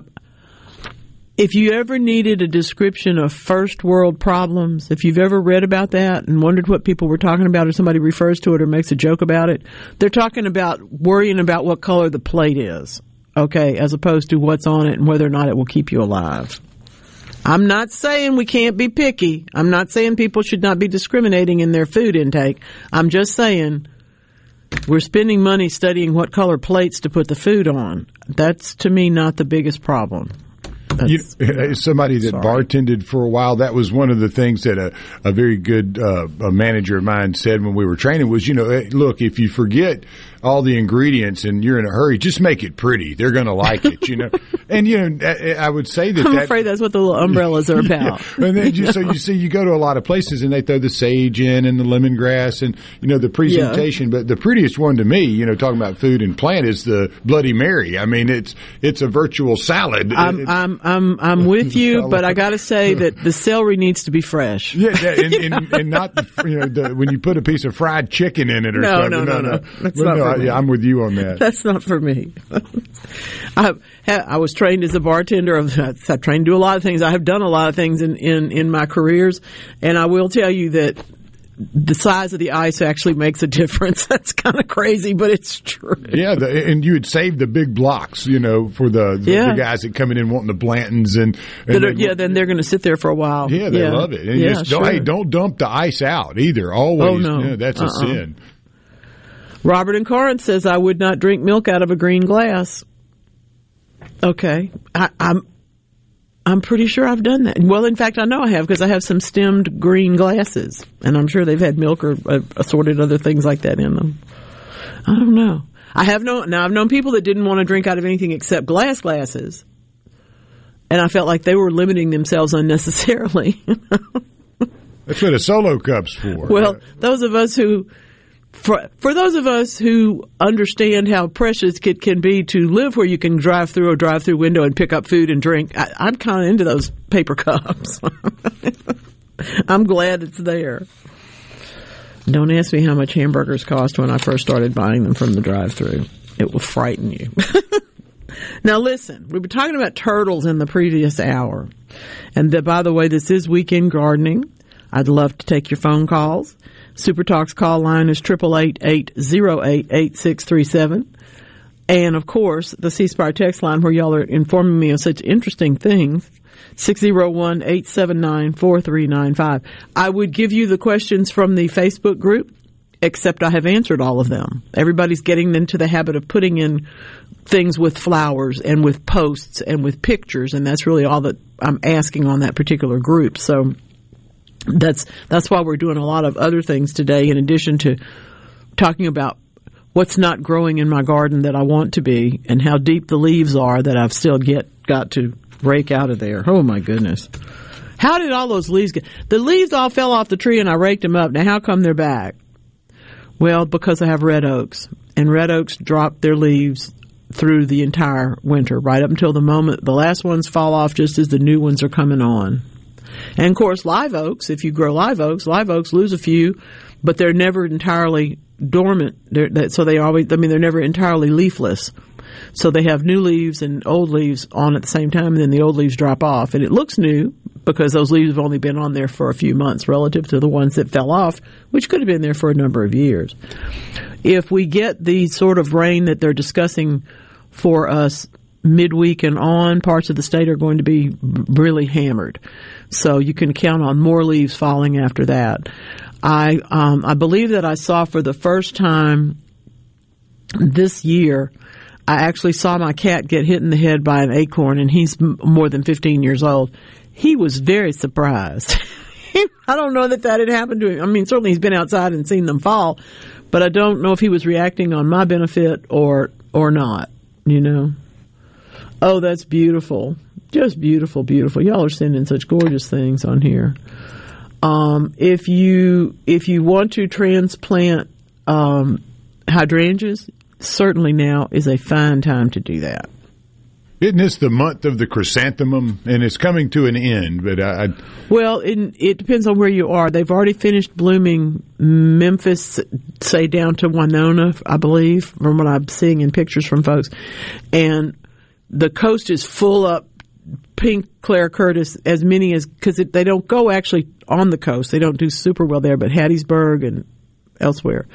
if you ever needed a description of first world problems, if you've ever read about that and wondered what people were talking about or somebody refers to it or makes a joke about it, they're talking about worrying about what color the plate is, okay, as opposed to what's on it and whether or not it will keep you alive. I'm not saying we can't be picky. I'm not saying people should not be discriminating in their food intake. I'm just saying we're spending money studying what color plates to put the food on. That's to me not the biggest problem. You, (laughs) somebody that bartended for a while, that was one of the things that a, a very good uh, a manager of mine said when we were training was, you know, hey, look, if you forget all the ingredients and you're in a hurry, just make it pretty. They're going to like it, you know. (laughs) and you know, I, I would say that I'm that, afraid that's what the little umbrellas are (laughs) about. Yeah. And then you, so you see, you go to a lot of places and they throw the sage in and the lemongrass and you know the presentation. But the prettiest one to me, you know, talking about food and plant is the Bloody Mary. I mean, it's it's a virtual salad. I'm It- I'm I'm I'm (laughs) with you, but I got to say that the celery needs to be fresh. Yeah, yeah, and, (laughs) and, and not you know the, when you put a piece of fried chicken in it or No, something. no, no, no. no. That's Well, not no, for I, me. yeah, I'm with you on that. That's not for me. (laughs) I I was trained as a bartender. I've, I've trained to do a lot of things. I have done a lot of things in, in, in my careers, and I will tell you that the size of the ice actually makes a difference. (laughs) That's kind of crazy, but it's true. Yeah, the, and you would save the big blocks, you know, for the, the, Yeah. the guys that coming in wanting the Blantons and, and are- they- yeah, then they're going to sit there for a while. yeah, they love it. And yeah, just don't, hey, don't dump the ice out either. Always, Oh, no. Yeah, that's a Uh-uh. sin. Robert in Corinth says, I would not drink milk out of a green glass. Okay. I, I'm, I'm pretty sure I've done that. Well, in fact, I know I have because I have some stemmed green glasses, and I'm sure they've had milk or uh, assorted other things like that in them. I don't know. I have known now. I've known people that didn't want to drink out of anything except glass glasses, and I felt like they were limiting themselves unnecessarily. (laughs) That's what a solo cup's for. well, those of us who for for those of us who understand how precious it can be to live where you can drive through a drive-through window and pick up food and drink, I, I'm kind of into those paper (laughs) cups. I'm glad it's there. Don't ask me how much hamburgers cost when I first started buying them from the drive-through. It will frighten you. (laughs) now listen, we were talking about turtles in the previous hour, and the, by the way, this is weekend gardening. I'd love to take your phone calls. Super Talk's call line is triple eight eight zero eight eight six three seven. And of course, the C Spire text line where y'all are informing me of such interesting things. 601-879-4395. I would give you the questions from the Facebook group, except I have answered all of them. Everybody's getting into the habit of putting in things with flowers and with posts and with pictures, and that's really all that I'm asking on that particular group. So that's that's why we're doing a lot of other things today in addition to talking about what's not growing in my garden that I want to be and how deep the leaves are that I've still get got to rake out of there. Oh my goodness. How did all those leaves get the leaves all fell off the tree and I raked them up. Now how come they're back? Well, because I have red oaks and red oaks drop their leaves through the entire winter, right up until the moment the last ones fall off just as the new ones are coming on. And of course, live oaks, if you grow live oaks, live oaks lose a few, but they're never entirely dormant. They're, so they always, I mean, they're never entirely leafless. So they have new leaves and old leaves on at the same time, and then the old leaves drop off. And it looks new because those leaves have only been on there for a few months relative to the ones that fell off, which could have been there for a number of years. If we get the sort of rain that they're discussing for us midweek and on, parts of the state are going to be really hammered. So you can count on more leaves falling after that. I um, I believe that I saw for the first time this year. I actually saw my cat get hit in the head by an acorn, and he's m- more than 15 years old. He was very surprised. (laughs) I don't know that that had happened to him. I mean, certainly he's been outside and seen them fall, but I don't know if he was reacting on my benefit or or not. You know. Oh, that's beautiful. Just beautiful, beautiful. Y'all are sending such gorgeous things on here. Um, if you if you want to transplant um, hydrangeas, certainly now is a fine time to do that. Isn't this the month of the chrysanthemum? And it's coming to an end, but I. I well, it, it depends on where you are. They've already finished blooming Memphis, say down to Winona, I believe, from what I'm seeing in pictures from folks. And the coast is full up pink Clara Curtis, as many as, because they don't go actually on the coast. They don't do super well there, but Hattiesburg and elsewhere.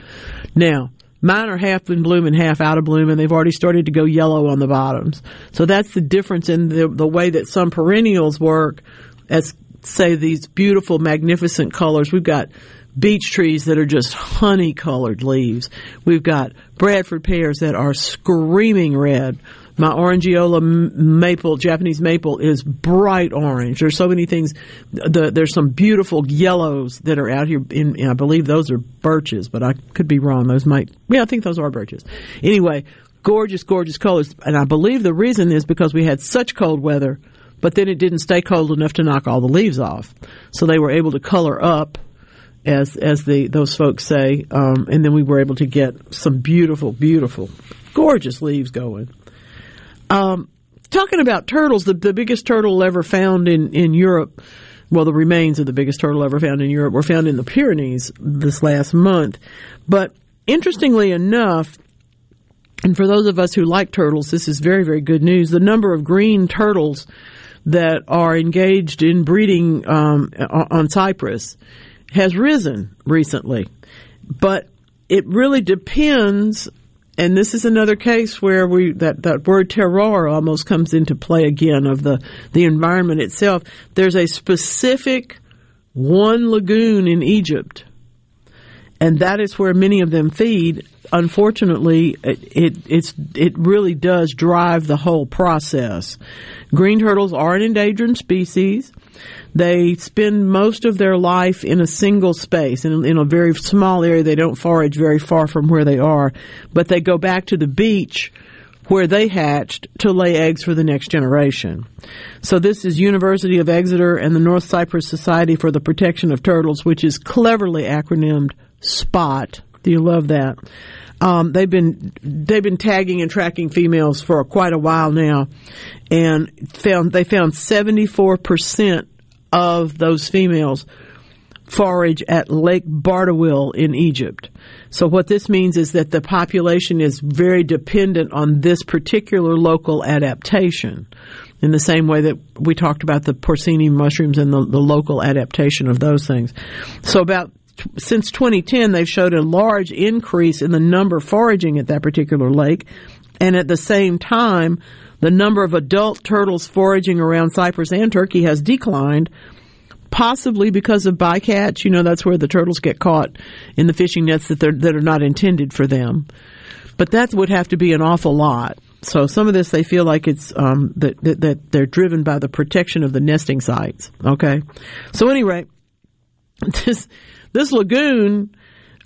Now, Mine are half in bloom and half out of bloom, and they've already started to go yellow on the bottoms. So that's the difference in the, the way that some perennials work as, say, these beautiful, magnificent colors. We've got beech trees that are just honey colored leaves. We've got Bradford pears that are screaming red. My Orangeola maple, Japanese maple, is bright orange. There's so many things. The, there's some beautiful yellows that are out here. In, I believe those are birches, but I could be wrong. Those might. Yeah, I think those are birches. Anyway, gorgeous, gorgeous colors. And I believe the reason is because we had such cold weather, but then it didn't stay cold enough to knock all the leaves off. So they were able to color up as as the those folks say, um, and then we were able to get some beautiful, beautiful, gorgeous leaves going. Um, talking about turtles, the, the biggest turtle ever found in, in Europe, well, the remains of the biggest turtle ever found in Europe were found in the Pyrenees this last month. But interestingly enough, and for those of us who like turtles, this is very, very good news. The number of green turtles that are engaged in breeding um, on Cyprus has risen recently. But it really depends and this is another case where we that, that word terroir almost comes into play again of the, the environment itself. There's a specific one lagoon in Egypt, and that is where many of them feed. Unfortunately, it, it it really does drive the whole process. Green turtles are an endangered species. They spend most of their life in a single space, in, in a very small area. They don't forage very far from where they are, but they go back to the beach where they hatched to lay eggs for the next generation. So this is University of Exeter and the North Cyprus Society for the Protection of Turtles, which is cleverly acronymed SPOT. Do you love that? Um, they've been they've been tagging and tracking females for quite a while now, and found they found seventy four percent of those females forage at Lake Bardawil in Egypt. So what this means is that the population is very dependent on this particular local adaptation. In the same way that we talked about the porcini mushrooms and the, the local adaptation of those things. So about since 2010, they've showed a large increase in the number foraging at that particular lake, and at the same time, the number of adult turtles foraging around Cyprus and Turkey has declined, possibly because of bycatch. You know, that's where the turtles get caught in the fishing nets that that are not intended for them. But that would have to be an awful lot. So some of this they feel like it's um, that, that that they're driven by the protection of the nesting sites. Okay, so anyway, (laughs) this this lagoon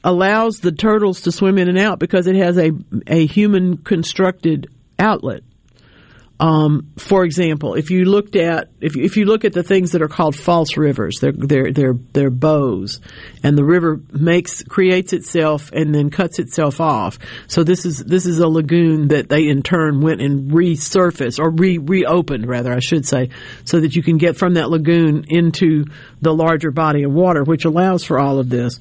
allows the turtles to swim in and out because it has a a human constructed outlet. Um, for example, if you looked at if you, if you look at the things that are called false rivers, they're they're they're they're bows, and the river makes creates itself and then cuts itself off. So this is this is a lagoon that they in turn went and resurfaced or re reopened rather I should say, so that you can get from that lagoon into the larger body of water, which allows for all of this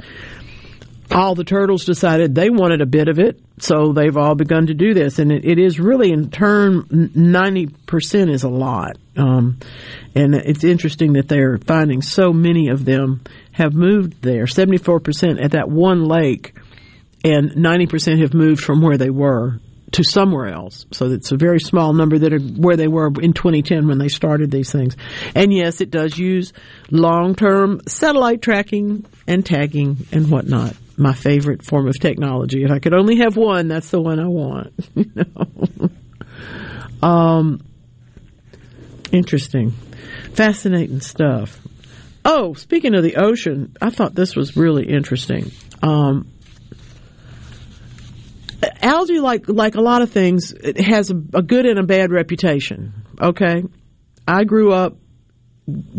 all the turtles decided they wanted a bit of it, so they've all begun to do this. And it, it is really, in turn, 90% is a lot. Um, and it's interesting that they're finding so many of them have moved there 74% at that one lake, and 90% have moved from where they were to somewhere else. So it's a very small number that are where they were in 2010 when they started these things. And yes, it does use long-term satellite tracking and tagging and whatnot my favorite form of technology. If I could only have one, that's the one I want. (laughs) um, interesting, fascinating stuff. Oh, speaking of the ocean, I thought this was really interesting. Um, algae, like like a lot of things, it has a, a good and a bad reputation. Okay, I grew up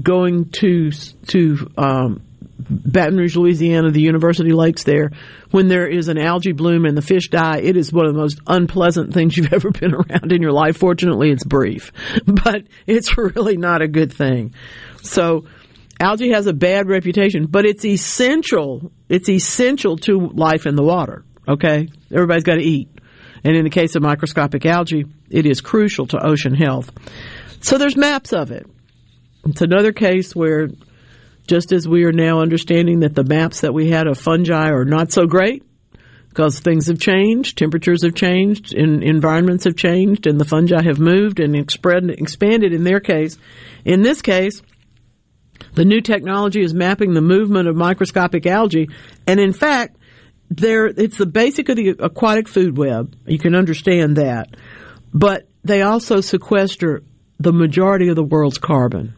going to to um, Baton Rouge, Louisiana, the University Lakes there, when there is an algae bloom and the fish die, it is one of the most unpleasant things you've (laughs) ever been around in your life. Fortunately, it's brief, (laughs) but it's really not a good thing. So, algae has a bad reputation, but it's essential. It's essential to life in the water. Okay? Everybody's got to eat. And in the case of microscopic algae, it is crucial to ocean health. So there's maps of it. It's another case where just as we are now understanding that the maps that we had of fungi are not so great because things have changed, temperatures have changed, and environments have changed, and the fungi have moved and expanded in their case. In this case, the new technology is mapping the movement of microscopic algae, and in fact, there it's the basic of the aquatic food web. You can understand that, but they also sequester the majority of the world's carbon.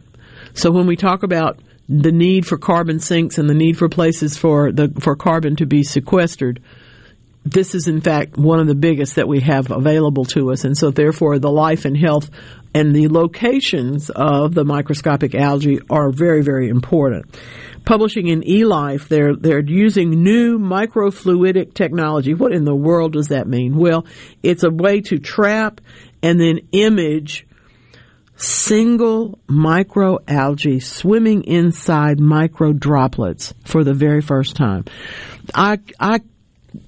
So when we talk about the need for carbon sinks and the need for places for the for carbon to be sequestered this is in fact one of the biggest that we have available to us. And so therefore the life and health and the locations of the microscopic algae are very very important. Publishing in eLife they're they're using new microfluidic technology. What in the world does that mean? Well it's a way to trap and then image single microalgae swimming inside micro droplets for the very first time. I, I,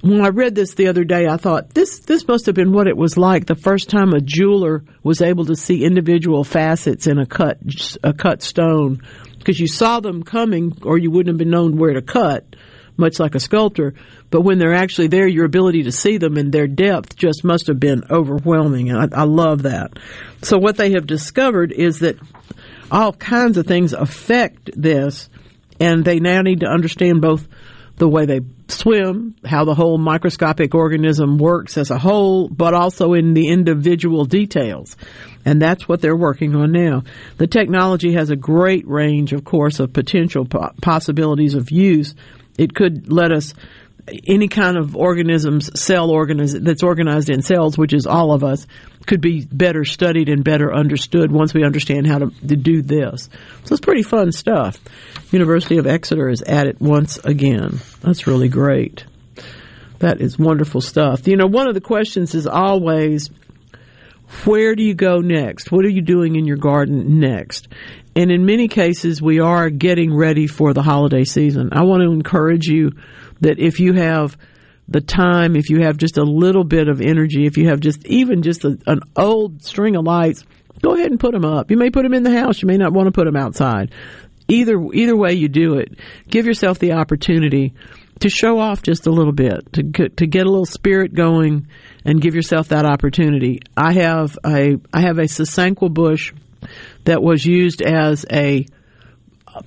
when I read this the other day, I thought this, this must have been what it was like the first time a jeweler was able to see individual facets in a cut, a cut stone because you saw them coming or you wouldn't have been known where to cut much like a sculptor. But when they're actually there, your ability to see them and their depth just must have been overwhelming. And I, I love that. So what they have discovered is that all kinds of things affect this and they now need to understand both the way they swim, how the whole microscopic organism works as a whole, but also in the individual details. And that's what they're working on now. The technology has a great range, of course, of potential po- possibilities of use. It could let us any kind of organisms, cell organism that's organized in cells, which is all of us, could be better studied and better understood once we understand how to, to do this. So it's pretty fun stuff. University of Exeter is at it once again. That's really great. That is wonderful stuff. You know, one of the questions is always, where do you go next? What are you doing in your garden next? And in many cases, we are getting ready for the holiday season. I want to encourage you that if you have the time, if you have just a little bit of energy, if you have just even just a, an old string of lights, go ahead and put them up. You may put them in the house. You may not want to put them outside. Either either way you do it, give yourself the opportunity to show off just a little bit, to to get a little spirit going, and give yourself that opportunity. I have a I have a sasanqua bush that was used as a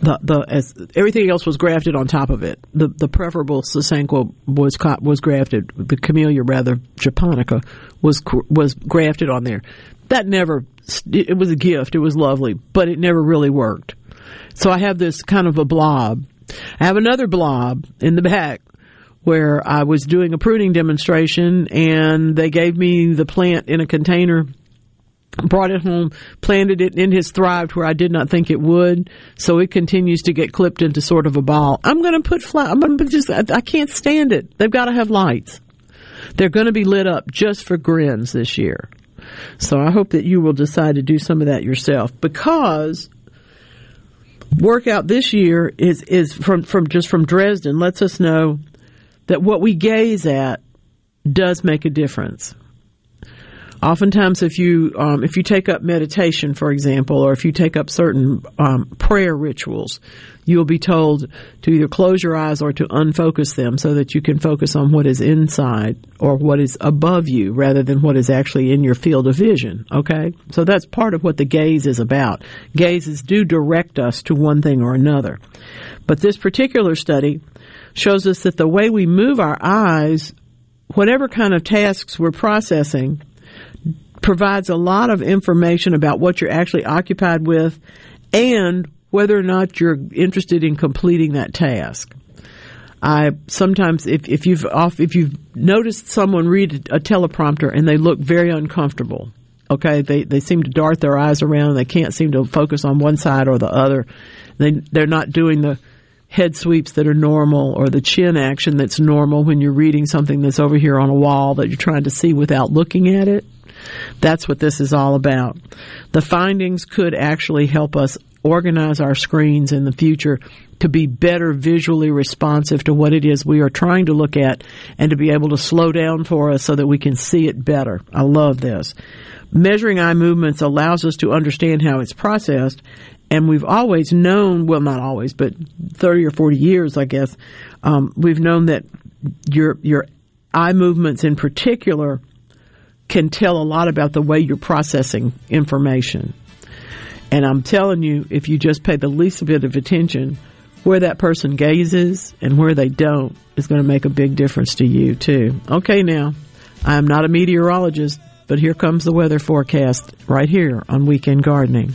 the the as everything else was grafted on top of it. The the preferable sasanqua was was grafted. The camellia rather japonica was was grafted on there. That never it was a gift. It was lovely, but it never really worked. So I have this kind of a blob. I have another blob in the back where I was doing a pruning demonstration and they gave me the plant in a container brought it home, planted it in his thrived where I did not think it would. So it continues to get clipped into sort of a ball. I'm going to put flat. I'm going to just. I, I can't stand it. They've got to have lights. They're going to be lit up just for grins this year. So I hope that you will decide to do some of that yourself because workout this year is is from from just from Dresden lets us know that what we gaze at does make a difference. Oftentimes, if you um, if you take up meditation, for example, or if you take up certain um, prayer rituals, you will be told to either close your eyes or to unfocus them so that you can focus on what is inside or what is above you rather than what is actually in your field of vision. Okay, so that's part of what the gaze is about. Gazes do direct us to one thing or another, but this particular study shows us that the way we move our eyes, whatever kind of tasks we're processing provides a lot of information about what you're actually occupied with and whether or not you're interested in completing that task. I sometimes, if, if you've off, if you've noticed someone read a teleprompter and they look very uncomfortable, okay, they they seem to dart their eyes around they can't seem to focus on one side or the other. They they're not doing the head sweeps that are normal or the chin action that's normal when you're reading something that's over here on a wall that you're trying to see without looking at it. That's what this is all about. The findings could actually help us organize our screens in the future to be better visually responsive to what it is we are trying to look at and to be able to slow down for us so that we can see it better. I love this. Measuring eye movements allows us to understand how it's processed and we've always known, well, not always, but 30 or 40 years, I guess, um, we've known that your, your eye movements in particular can tell a lot about the way you're processing information. And I'm telling you, if you just pay the least bit of attention, where that person gazes and where they don't is going to make a big difference to you, too. Okay, now, I'm not a meteorologist, but here comes the weather forecast right here on Weekend Gardening.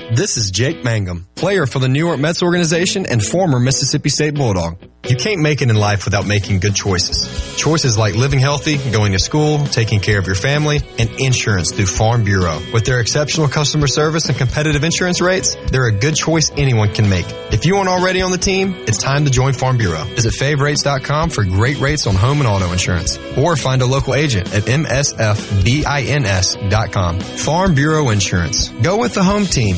This is Jake Mangum, player for the New York Mets organization and former Mississippi State Bulldog. You can't make it in life without making good choices. Choices like living healthy, going to school, taking care of your family, and insurance through Farm Bureau. With their exceptional customer service and competitive insurance rates, they're a good choice anyone can make. If you aren't already on the team, it's time to join Farm Bureau. Visit favrates.com for great rates on home and auto insurance. Or find a local agent at msfbins.com. Farm Bureau Insurance. Go with the home team.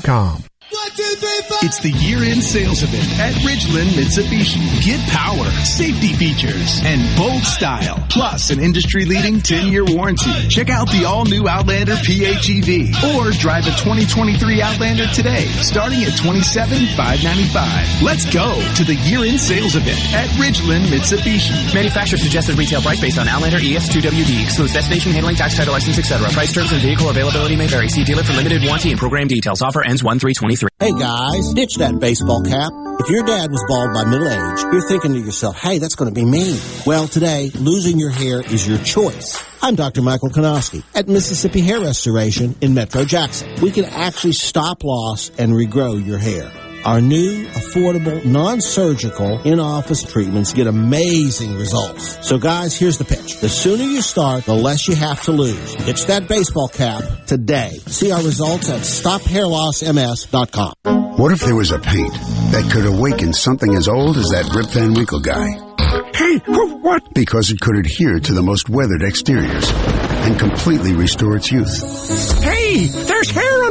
com baronestreepros.com. It's the year-end sales event at Ridgeland Mitsubishi. Get power, safety features, and bold style, plus an industry-leading 10-year warranty. Check out the all-new Outlander PHEV or drive a 2023 Outlander today, starting at $27,595. Let's go to the year-end sales event at Ridgeland Mitsubishi. Manufacturer suggested retail price based on Outlander ES2WD. Excludes destination handling, tax, title, license, etc. Price terms and vehicle availability may vary. See dealer for limited warranty and program details. Offer ends 1-3-23. Hey guys, ditch that baseball cap. If your dad was bald by middle age, you're thinking to yourself, hey, that's going to be me. Well, today, losing your hair is your choice. I'm Dr. Michael Konoski at Mississippi Hair Restoration in Metro Jackson. We can actually stop loss and regrow your hair. Our new, affordable, non-surgical, in-office treatments get amazing results. So guys, here's the pitch. The sooner you start, the less you have to lose. Ditch that baseball cap today. See our results at stophairlossms.com. What if there was a paint that could awaken something as old as that Rip Van Winkle guy? Hey, who what? Because it could adhere to the most weathered exteriors and completely restore its youth. Hey, there's hair on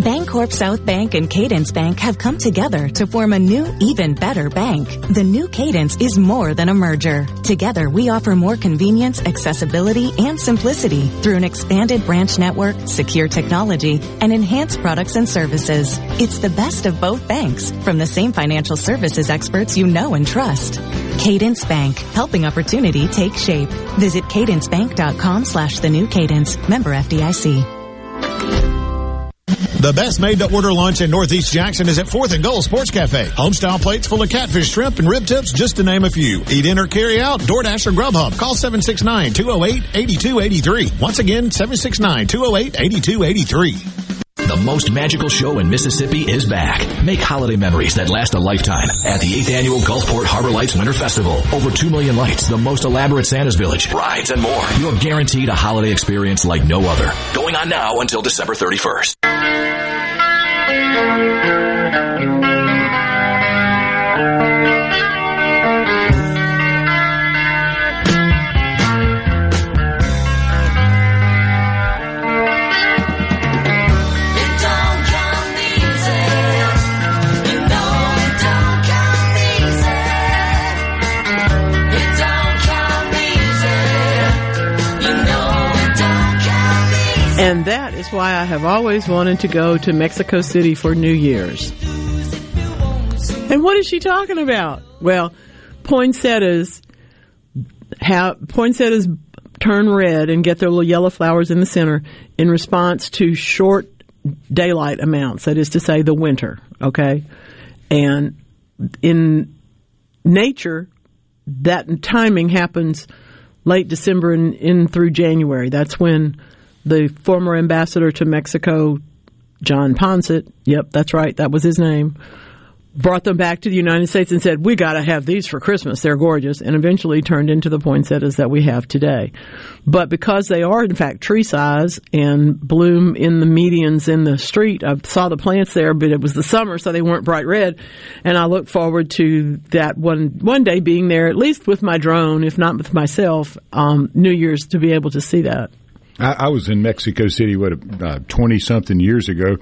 Bancorp South Bank and Cadence Bank have come together to form a new, even better bank. The new Cadence is more than a merger. Together, we offer more convenience, accessibility, and simplicity through an expanded branch network, secure technology, and enhanced products and services. It's the best of both banks from the same financial services experts you know and trust. Cadence Bank, helping opportunity take shape. Visit cadencebank.com slash the new cadence. Member FDIC. The best made to order lunch in Northeast Jackson is at 4th and Goal Sports Cafe. Homestyle plates full of catfish, shrimp, and rib tips, just to name a few. Eat in or carry out, DoorDash or Grubhub. Call 769-208-8283. Once again, 769-208-8283. The most magical show in Mississippi is back. Make holiday memories that last a lifetime at the 8th annual Gulfport Harbor Lights Winter Festival. Over 2 million lights, the most elaborate Santa's Village, rides, and more. You're guaranteed a holiday experience like no other. Going on now until December 31st. And that is why I have always wanted to go to Mexico City for New Year's. And what is she talking about? Well, poinsettias have poinsettias turn red and get their little yellow flowers in the center in response to short daylight amounts. That is to say, the winter. Okay, and in nature, that timing happens late December and in through January. That's when the former ambassador to Mexico, John Poinsett. Yep, that's right. That was his name. Brought them back to the United States and said, "We got to have these for Christmas. They're gorgeous." And eventually turned into the poinsettias that we have today. But because they are in fact tree size and bloom in the medians in the street, I saw the plants there, but it was the summer, so they weren't bright red. And I look forward to that one one day being there, at least with my drone, if not with myself, um, New Year's to be able to see that. I, I was in Mexico City, what, twenty something years ago,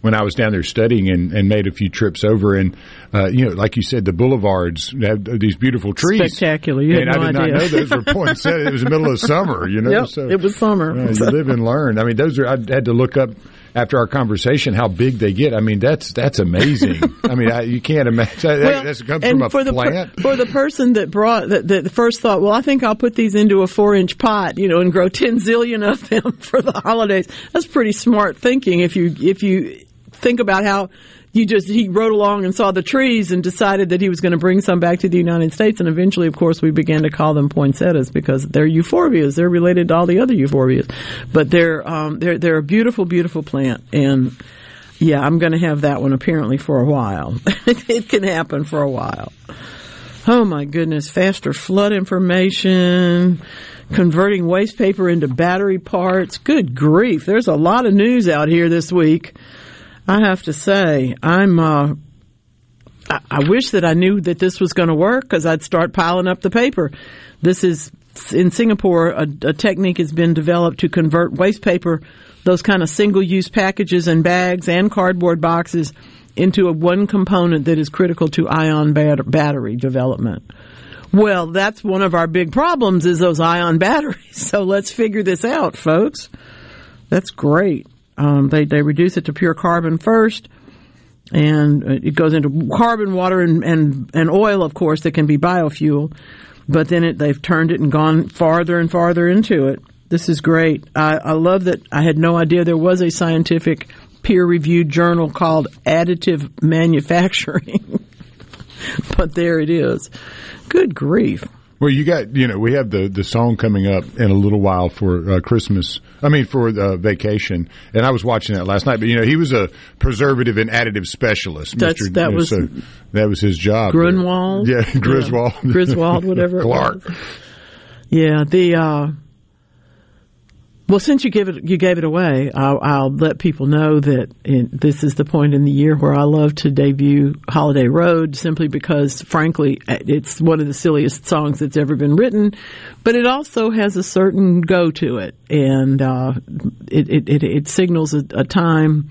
when I was down there studying and, and made a few trips over. And uh, you know, like you said, the boulevards have these beautiful trees, Spectacular. You and no I did idea. not know those were (laughs) poinsettias. It was the middle of summer, you know. Yep, so it was summer. uh, you live and learn. I mean, those are. I had to look up after our conversation how big they get. I mean, that's that's amazing. (laughs) I mean, I, you can't imagine that, Well, that's come and from a for the per- plant. for the person that brought that, that first thought, well, I think I'll put these into a four inch pot, you know, and grow ten zillion of them (laughs) for the holidays. That's pretty smart thinking. If you if you think about how you just he rode along and saw the trees and decided that he was going to bring some back to the United States, and eventually, of course, we began to call them poinsettias because they're euphorbias. They're related to all the other euphorbias, but they're um, they're they're a beautiful, beautiful plant and. Yeah, I'm going to have that one apparently for a while. (laughs) it can happen for a while. Oh my goodness, faster flood information, converting waste paper into battery parts. Good grief. There's a lot of news out here this week. I have to say, I'm, uh, I, wish that I knew that this was going to work because I'd start piling up the paper. This is in Singapore, a, a technique has been developed to convert waste paper, those kind of single use packages and bags and cardboard boxes, into a one component that is critical to ion bat- battery development. Well, that's one of our big problems is those ion (laughs) batteries. So let's figure this out, folks. That's great. Um, they they reduce it to pure carbon first, and uh, it goes into carbon, water, and and, and oil, of course, that can be biofuel. But then it, they've turned it and gone farther and farther into it. This is great. I, I love that. I had no idea there was a scientific peer-reviewed journal called Additive Manufacturing, (laughs) but there it is. Good grief. Well, you got you know we have the the song coming up in a little while for uh, Christmas. I mean for uh, vacation, and I was watching that last night. But you know he was a preservative and additive specialist. That's- Mr. that you know, was- so that was his job. Grunwald? yeah, (laughs) Griswold, Yeah. Griswold, whatever (laughs) Clark. Yeah, the uh, well, since you give it, you gave it away, I'll, I'll let people know that in, this is the point in the year where I love to debut "Holiday Road," simply because, frankly, it's one of the silliest songs that's ever been written, but it also has a certain go to it, and uh, it, it, it it signals a, a time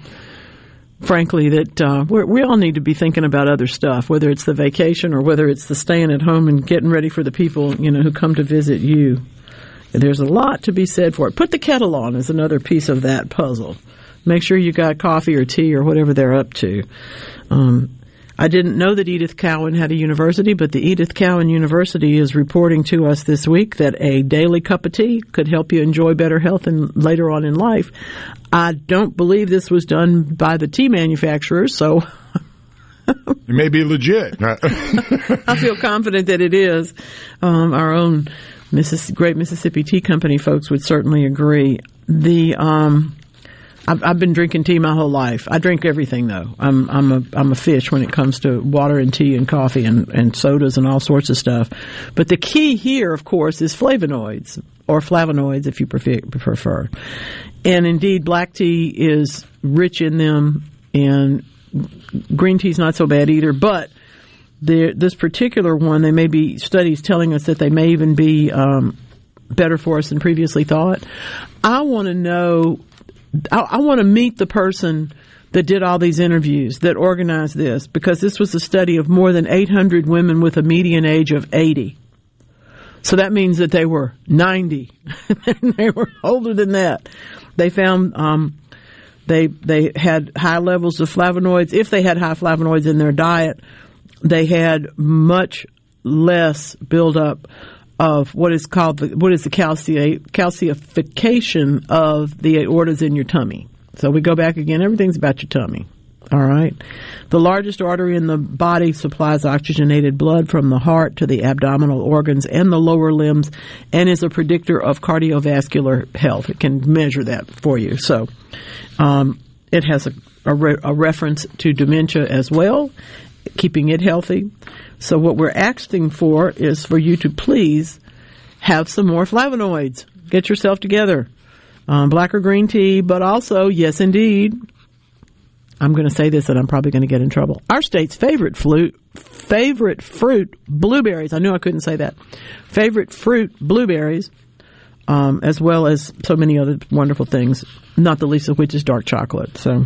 frankly, that uh, we all need to be thinking about other stuff, whether it's the vacation or whether it's the staying at home and getting ready for the people you know who come to visit you. There's a lot to be said for it. Put the kettle on is another piece of that puzzle. Make sure you got coffee or tea or whatever they're up to. Um, I didn't know that Edith Cowan had a university, but the Edith Cowan University is reporting to us this week that a daily cup of tea could help you enjoy better health and later on in life. I don't believe this was done by the tea manufacturers, so It may be legit. (laughs) I feel confident that it is. Um, our own Missis- Great Mississippi Tea Company folks would certainly agree. The um, I've, I've been drinking tea my whole life. I drink everything though. I'm I'm a I'm a fish when it comes to water and tea and coffee and, and sodas and all sorts of stuff. But the key here, of course, is flavonoids or flavonoids if you prefer. And indeed, black tea is rich in them, and green tea's not so bad either. But this particular one, there may be studies telling us that they may even be um, better for us than previously thought. I want to know. I, I want to meet the person that did all these interviews that organized this because this was a study of more than 800 women with a median age of 80. So that means that they were 90. (laughs) they were older than that. They found um, they they had high levels of flavonoids. If they had high flavonoids in their diet, they had much less buildup of what is called the, what is the calci- calcification of the aortas in your tummy. So we go back again. Everything's about your tummy. All right. The largest artery in the body supplies oxygenated blood from the heart to the abdominal organs and the lower limbs and is a predictor of cardiovascular health. It can measure that for you. So, um, it has a, a, re- a reference to dementia as well, keeping it healthy. So what we're asking for is for you to please have some more flavonoids. Get yourself together. Um, black or green tea, but also, yes, indeed, I'm going to say this and I'm probably going to get in trouble. Our state's favorite fruit, favorite fruit, blueberries. I knew I couldn't say that. Favorite fruit, blueberries, um, as well as so many other wonderful things, not the least of which is dark chocolate. So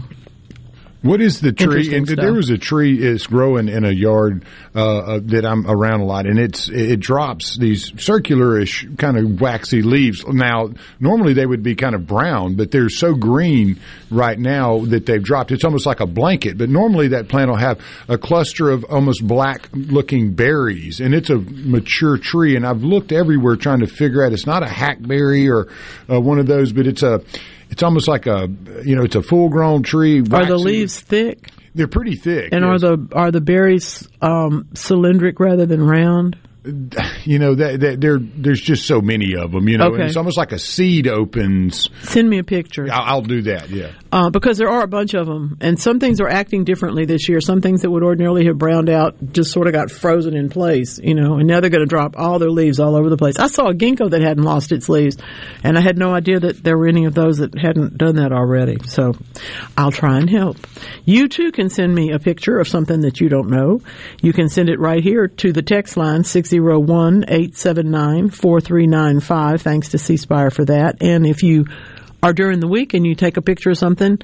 what is the tree? And stuff. there was a tree it's growing in a yard uh, uh, that I'm around a lot, and it's it drops these circularish kind of waxy leaves. Now, normally they would be kind of brown, but they're so green right now that they've dropped. It's almost like a blanket. But normally that plant will have a cluster of almost black looking berries, and it's a mature tree. And I've looked everywhere trying to figure out. It's not a hackberry or uh, one of those, but it's a it's almost like a you know it's a full grown tree. are the leaves thick? They're pretty thick. And are the are the berries um, cylindric rather than round? (laughs) you know that, that there there's just so many of them. You know, Okay. and it's almost like a seed opens. Send me a picture. I'll, I'll do that. Yeah. Uh, because there are a bunch of them, and some things are acting differently this year. Some things that would ordinarily have browned out just sort of got frozen in place, you know, and now they're going to drop all their leaves all over the place. I saw a ginkgo that hadn't lost its leaves, and I had no idea that there were any of those that hadn't done that already. So I'll try and help. You too can send me a picture of something that you don't know. You can send it right here to the text line 601 879 4395. Thanks to C Spire for that. And if you are during the week and you take a picture of something,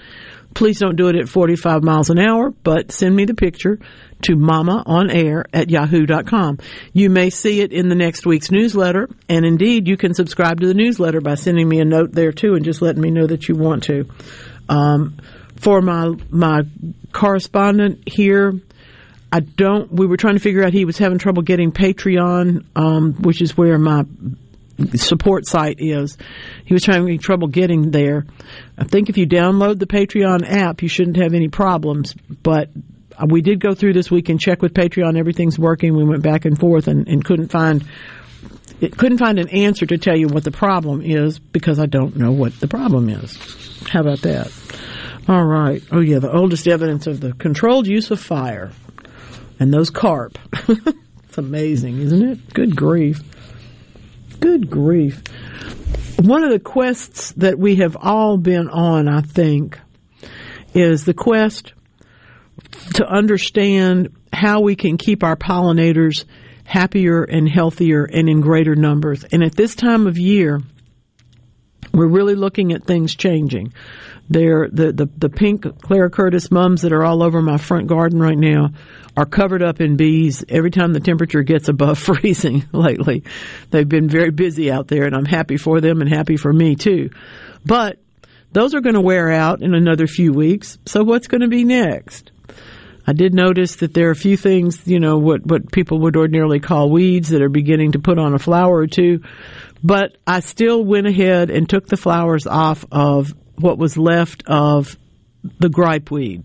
please don't do it at 45 miles an hour, but send me the picture to mamaonair at yahoo.com. You may see it in the next week's newsletter, and indeed you can subscribe to the newsletter by sending me a note there too and just letting me know that you want to. Um, for my, my correspondent here, I don't, we were trying to figure out he was having trouble getting Patreon, um, which is where my support site is. He was having trouble getting there. I think if you download the Patreon app, you shouldn't have any problems. But uh, we did go through this week and check with Patreon. Everything's working. We went back and forth and, and couldn't find it couldn't find an answer to tell you what the problem is because I don't know what the problem is. How about that? All right. Oh yeah, the oldest evidence of the controlled use of fire and those carp. (laughs) it's amazing, isn't it? Good grief. Good grief. One of the quests that we have all been on, I think, is the quest to understand how we can keep our pollinators happier and healthier and in greater numbers. And at this time of year, we're really looking at things changing. There, the, the, the pink Clara Curtis mums that are all over my front garden right now are covered up in bees every time the temperature gets above (laughs) freezing lately. They've been very busy out there and I'm happy for them and happy for me too. But those are going to wear out in another few weeks. So what's going to be next? I did notice that there are a few things, you know, what, what people would ordinarily call weeds that are beginning to put on a flower or two. But I still went ahead and took the flowers off of what was left of the gripeweed.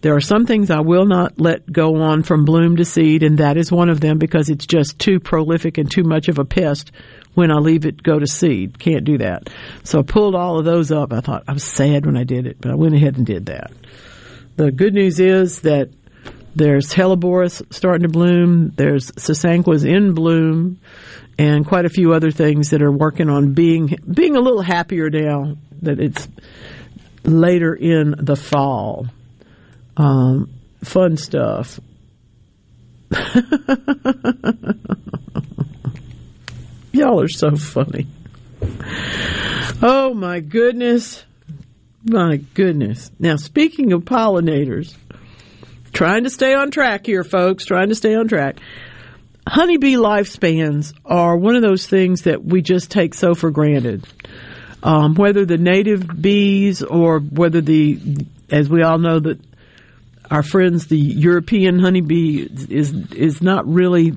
There are some things I will not let go on from bloom to seed, and that is one of them because it's just too prolific and too much of a pest when I leave it go to seed. Can't do that. So I pulled all of those up. I thought I was sad when I did it, but I went ahead and did that. The good news is that there's hellebores starting to bloom. There's sasanquas in bloom, and quite a few other things that are working on being being a little happier now that it's later in the fall. Um, fun stuff. (laughs) Y'all are so funny. Oh my goodness. My goodness. Now, speaking of pollinators, trying to stay on track here, folks, trying to stay on track. Honeybee lifespans are one of those things that we just take so for granted. Um, whether the native bees or whether the, as we all know, that our friends, the European honeybee is is not really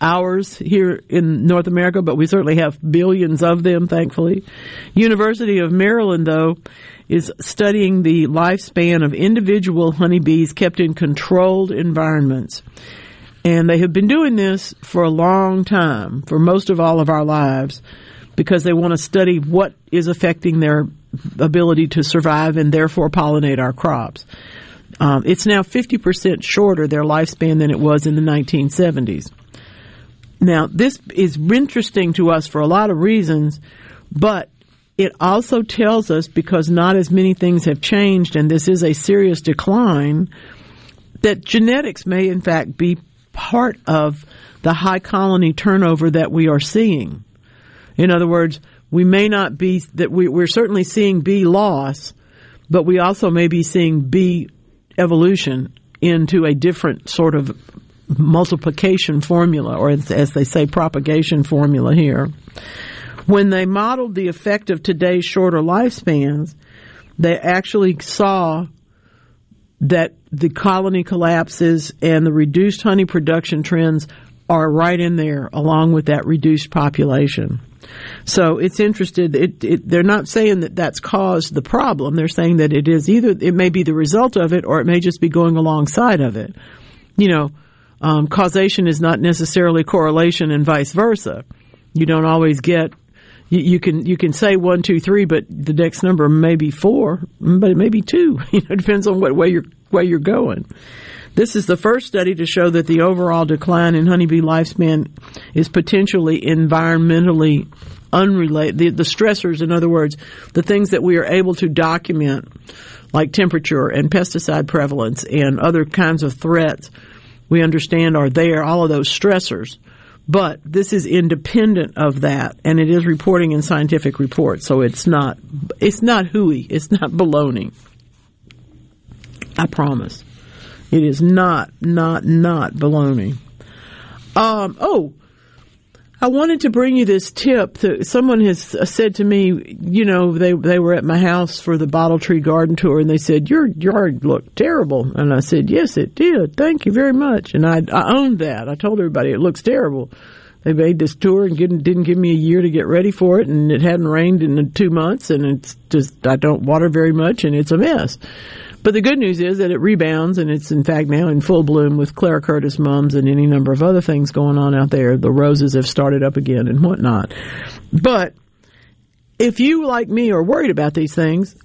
ours here in North America, but we certainly have billions of them, thankfully. University of Maryland, though, is studying the lifespan of individual honeybees kept in controlled environments. And they have been doing this for a long time, for most of all of our lives, because they want to study what is affecting their ability to survive and therefore pollinate our crops. Um, it's now 50% shorter their lifespan than it was in the 1970s. Now, this is interesting to us for a lot of reasons, but it also tells us because not as many things have changed and this is a serious decline that genetics may in fact be part of the high colony turnover that we are seeing. In other words, we may not be that we, we're certainly seeing bee loss, but we also may be seeing bee evolution into a different sort of multiplication formula, or as, as they say, propagation formula here. When they modeled the effect of today's shorter lifespans, they actually saw that the colony collapses and the reduced honey production trends are right in there along with that reduced population. So it's interested. It, it, they're not saying that that's caused the problem. They're saying that it is either it may be the result of it or it may just be going alongside of it. You know, um, causation is not necessarily correlation, and vice versa. You don't always get. You, you can you can say one two three, but the next number may be four, but it may be two. (laughs) You know, it depends on what way you're way you're going. This is the first study to show that the overall decline in honeybee lifespan is potentially environmentally unrelated. The, the, stressors, in other words, the things that we are able to document, like temperature and pesticide prevalence and other kinds of threats, we understand are there, all of those stressors. But this is independent of that, and it is reporting in scientific reports, so it's not it's not hooey, it's not baloney. I promise. It is not, not, not baloney. Um, oh, I wanted to bring you this tip. That someone has uh, said to me, you know, they they were at my house for the bottle tree garden tour, and they said your yard looked terrible, and I said, yes, it did. Thank you very much, and I I owned that. I told everybody it looks terrible. They made this tour and didn't, didn't give me a year to get ready for it, and it hadn't rained in two months, and it's just I don't water very much, and it's a mess. But the good news is that it rebounds and it's in fact now in full bloom with Clara Curtis mums and any number of other things going on out there. The roses have started up again and whatnot. But if you, like me, are worried about these things,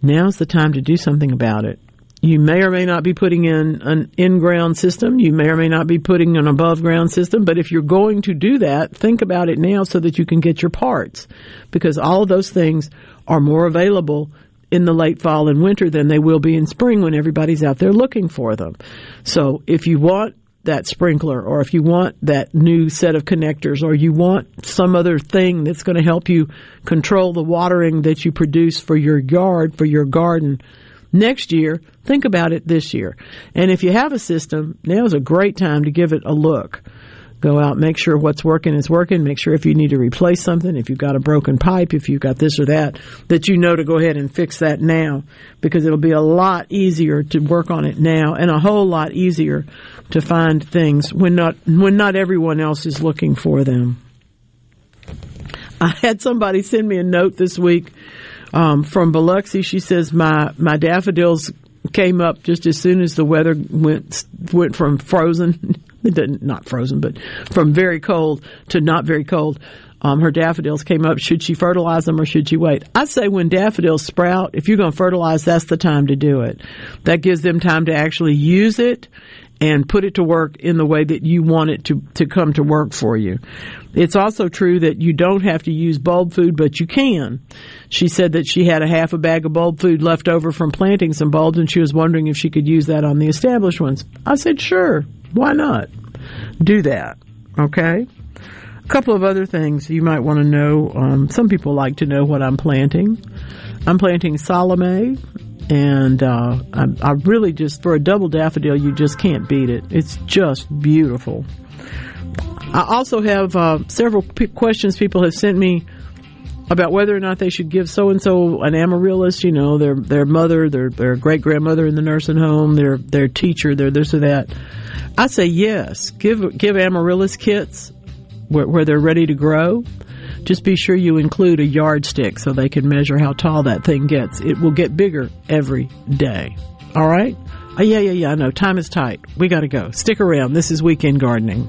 now's the time to do something about it. You may or may not be putting in an in-ground system. You may or may not be putting an above-ground system. But if you're going to do that, think about it now so that you can get your parts. Because all of those things are more available in the late fall and winter than they will be in spring when everybody's out there looking for them. So if you want that sprinkler or if you want that new set of connectors or you want some other thing that's going to help you control the watering that you produce for your yard, for your garden next year, think about it this year. And if you have a system, now is a great time to give it a look go out, make sure what's working is working, make sure if you need to replace something, if you've got a broken pipe, if you've got this or that, that you know to go ahead and fix that now because it'll be a lot easier to work on it now and a whole lot easier to find things when not when not everyone else is looking for them. I had somebody send me a note this week um, from Biloxi. She says my my daffodils came up just as soon as the weather went went from frozen (laughs) not frozen, but from very cold to not very cold. Um, her daffodils came up. Should she fertilize them or should she wait? I say when daffodils sprout, if you're going to fertilize, that's the time to do it. That gives them time to actually use it and put it to work in the way that you want it to, to come to work for you. It's also true that you don't have to use bulb food, but you can. She said that she had a half a bag of bulb food left over from planting some bulbs and she was wondering if she could use that on the established ones. I said, sure. Why not? Do that. Okay? A couple of other things you might want to know. Um, some people like to know what I'm planting. I'm planting Salome, and uh, I, I, really just, for a double daffodil, you just can't beat it. It's just beautiful. I also have uh, several p- questions people have sent me about whether or not they should give so and so an amaryllis, you know, their their mother, their their great grandmother in the nursing home, their their teacher, their this or that. I say yes. Give give amaryllis kits where, where they're ready to grow. Just be sure you include a yardstick so they can measure how tall that thing gets. It will get bigger every day. All right? Uh, yeah, yeah, yeah. I know. Time is tight. We got to go. Stick around. This is Weekend Gardening.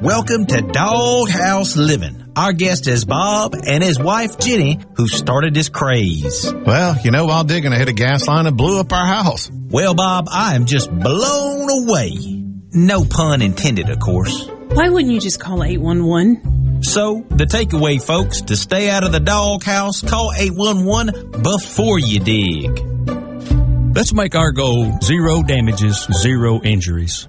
Welcome to Doghouse Living. Our guest is Bob and his wife Jenny, who started this craze. Well, you know, while digging, I hit a gas line and blew up our house. Well, Bob, I am just blown away. No pun intended, of course. Why wouldn't you just call 811? So, the takeaway, folks, to stay out of the doghouse, call 811 before you dig. Let's make our goal zero damages, zero injuries.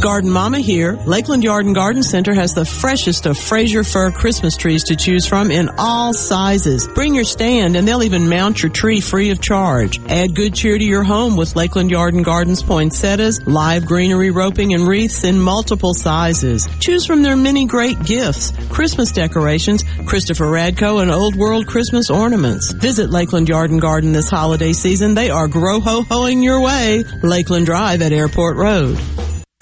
Garden Mama here. Lakeland Yard and Garden Center has the freshest of Fraser fir Christmas trees to choose from in all sizes. Bring your stand and they'll even mount your tree free of charge. Add good cheer to your home with Lakeland Yard and Gardens poinsettias, live greenery roping and wreaths in multiple sizes. Choose from their many great gifts, Christmas decorations, Christopher Radko and Old World Christmas ornaments. Visit Lakeland Yard and Garden this holiday season. They are grow ho hoing your way. Lakeland Drive at Airport Road.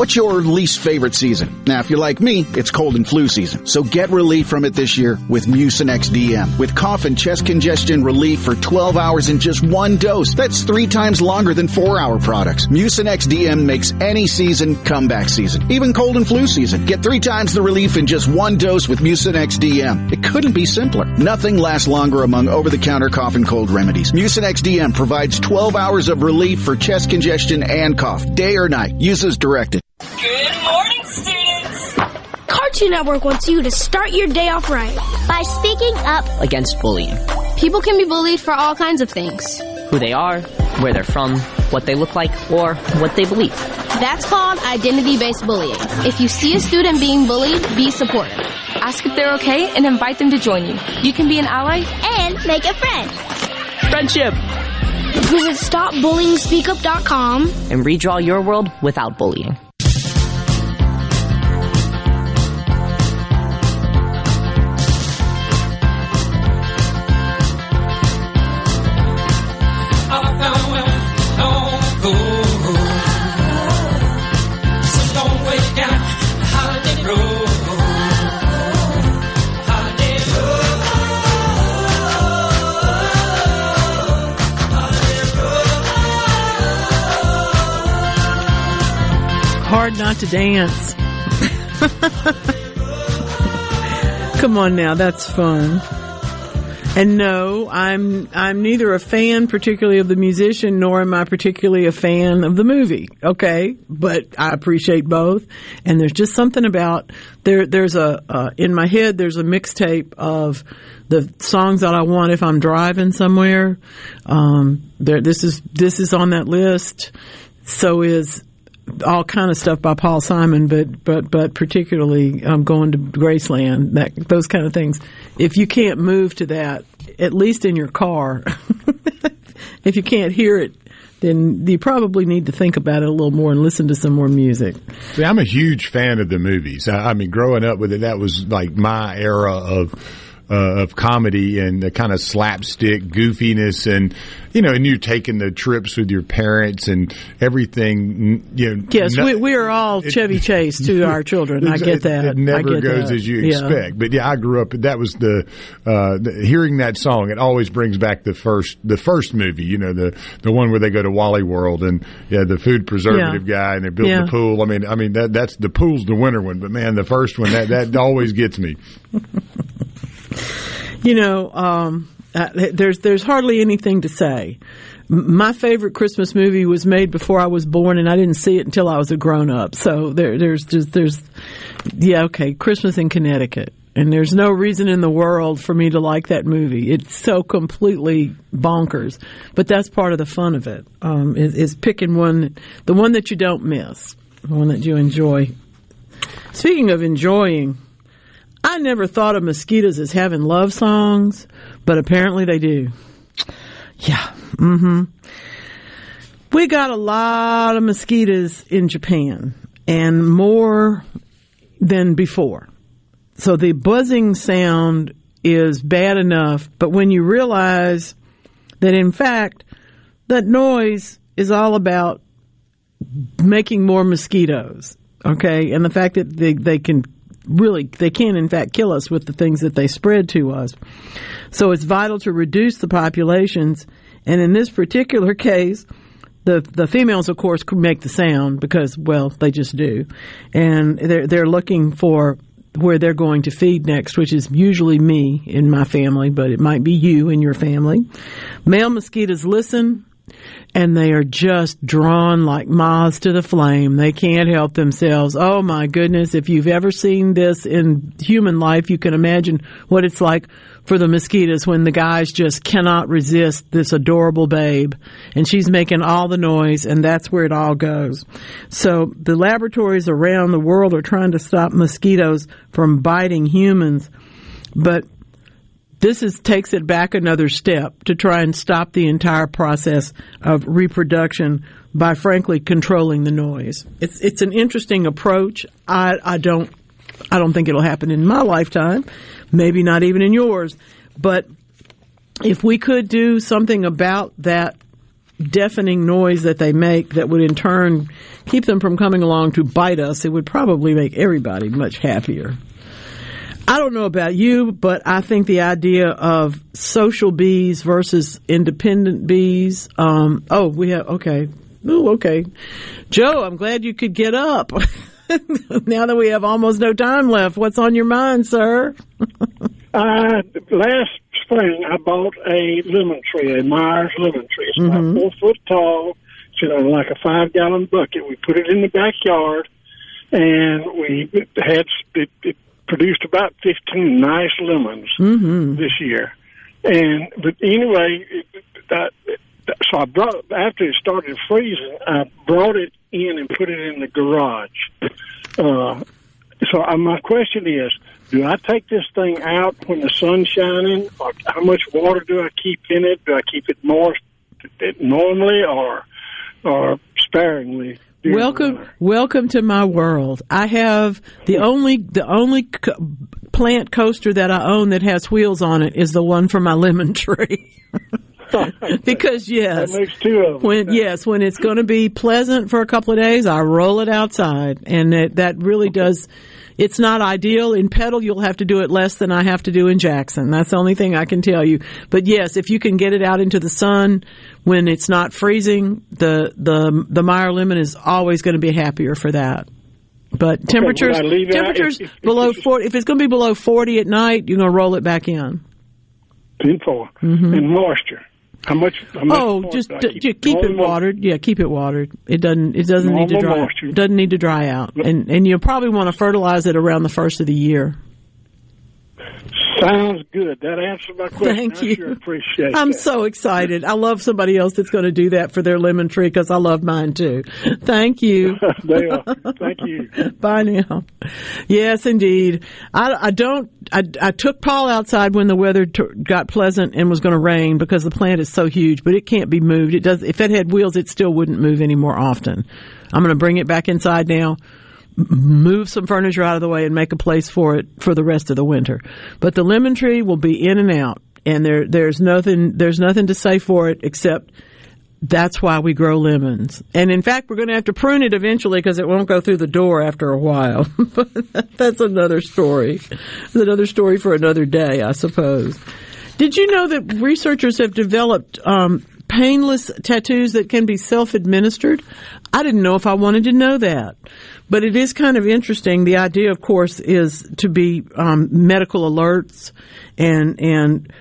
What's your least favorite season? Now, if you're like me, it's cold and flu season. So get relief from it this year with Mucinex DM. With cough and chest congestion relief for 12 hours in just one dose. That's three times longer than four hour products. Mucinex DM makes any season comeback season. Even cold and flu season. Get three times the relief in just one dose with Mucinex DM. It couldn't be simpler. Nothing lasts longer among over-the-counter cough and cold remedies. Mucinex DM provides 12 hours of relief for chest congestion and cough, day or night. Use as directed. Good morning, students! Cartoon Network wants you to start your day off right by speaking up against bullying. People can be bullied for all kinds of things who they are, where they're from, what they look like, or what they believe. That's called identity based bullying. If you see a student being bullied, be supportive. Ask if they're okay and invite them to join you. You can be an ally and make a friend. Friendship! Visit stopbullying.speakup.com and redraw your world without bullying. Hard not to dance. (laughs) Come on now, that's fun. And no, I'm I'm neither a fan particularly of the musician nor am I particularly a fan of the movie. Okay, but I appreciate both. And there's just something about there. There's a uh, in my head. There's a mixtape of the songs that I want if I'm driving somewhere. Um, there, this is this is on that list. So is all kind of stuff by Paul Simon, but but but particularly um, going to Graceland, that those kind of things. If you can't move to that, at least in your car, (laughs) if you can't hear it, then you probably need to think about it a little more and listen to some more music. See, I'm a huge fan of the movies. I, I mean, growing up with it, that was like my era of uh, of comedy and the kind of slapstick goofiness and you know and you're taking the trips with your parents and everything you know yes no, we, we are all chevy (laughs) chase to our children i get that it, it never goes that. as you yeah. expect but yeah i grew up that was the, uh, the, hearing that song it always brings back the first the first movie you know the the one where they go to wally world and yeah the food preservative yeah. guy and they're building yeah. the pool i mean i mean that that's the pool's the winter one but man the first one that that always gets me (laughs) you know, um, uh, there's there's hardly anything to say. My favorite Christmas movie was made before I was born, and I didn't see it until I was a grown up. So there, there's just there's, yeah, okay, Christmas in Connecticut, and there's no reason in the world for me to like that movie. It's so completely bonkers, but that's part of the fun of it. Um, is, is picking one, the one that you don't miss, the one that you enjoy. Speaking of enjoying. I never thought of mosquitoes as having love songs, but apparently they do. Yeah. Mm-hmm. We got a lot of mosquitoes in Japan and more than before. So the buzzing sound is bad enough, but when you realize that in fact that noise is all about making more mosquitoes, okay, and the fact that they, they can really they can in fact kill us with the things that they spread to us. So it's vital to reduce the populations. And in this particular case, the the females, of course, make the sound because well they just do, and they're they're looking for where they're going to feed next, which is usually me in my family, but it might be you in your family. Male mosquitoes listen and they are just drawn like moths to the flame. They can't help themselves. Oh my goodness. If you've ever seen this in human life, you can imagine what it's like for the mosquitoes when the guys just cannot resist this adorable babe and she's making all the noise and that's where it all goes. So the laboratories around the world are trying to stop mosquitoes from biting humans, but this is takes it back another step to try and stop the entire process of reproduction by frankly controlling the noise. It's it's an interesting approach. I I don't I don't think it'll happen in my lifetime, maybe not even in yours, but if we could do something about that deafening noise that they make that would in turn keep them from coming along to bite us, it would probably make everybody much happier. I don't know about you, but I think the idea of social bees versus independent bees. Um, oh, we have okay. Oh, okay. Joe, I'm glad you could get up. (laughs) now that we have almost no time left, what's on your mind, sir? (laughs) uh, last spring, I bought a lemon tree, a Meyers lemon tree. It's Mm-hmm. about four foot tall. It's in like a five gallon bucket. We put it in the backyard, and we had it, it produced about 15 nice lemons mm-hmm. this year. And but anyway, that, so I brought after it started freezing, I brought it in and put it in the garage. Uh, so uh, my question is, do I take this thing out when the sun's shining, or how much water do I keep in it? Do I keep it more normally or or sparingly? Welcome, welcome to my world. I have the only the only co- plant coaster that I own that has wheels on it is the one for my lemon (laughs) tree. (laughs) because yes, that makes two of them. when yes, when it's going to be pleasant for a couple of days, I roll it outside, and it, that really does. It's not ideal in Petal. You'll have to do it less than I have to do in Jackson. That's the only thing I can tell you. But yes, if you can get it out into the sun when it's not freezing, the the the Meyer lemon is always going to be happier for that. But temperatures would I leave out? temperatures below forty. If it's going to be below forty at night, you're going to roll it back in. Ten four. Mhm. And moisture. How much? How much Oh, just do I d- ju- keep it Normal- watered. Yeah, keep it watered. It doesn't. It doesn't need to Normal dry. moisture. Doesn't need to dry out. And and you'll probably want to fertilize it around the first of the year. Sounds good. That answered my question. Thank I you. Sure appreciate I'm that. so excited. I love somebody else that's going to do that for their lemon tree because I love mine too. Thank you. (laughs) are. Thank you. (laughs) Bye now. Yes, indeed. I, I don't. I, I took Paul outside when the weather t- got pleasant and was going to rain because the plant is so huge, but it can't be moved. It does. If it had wheels, it still wouldn't move any more often. I'm going to bring it back inside now. Move some furniture out of the way and make a place for it for the rest of the winter. But the lemon tree will be in and out, and there there's nothing there's nothing to say for it except that's why we grow lemons. And in fact, we're going to have to prune it eventually because it won't go through the door after a while. but (laughs) that's another story. It's another story for another day, I suppose. Did you know that researchers have developed um, painless tattoos that can be self-administered? I didn't know if I wanted to know that, but it is kind of interesting. The idea, of course, is to be um, medical alerts and and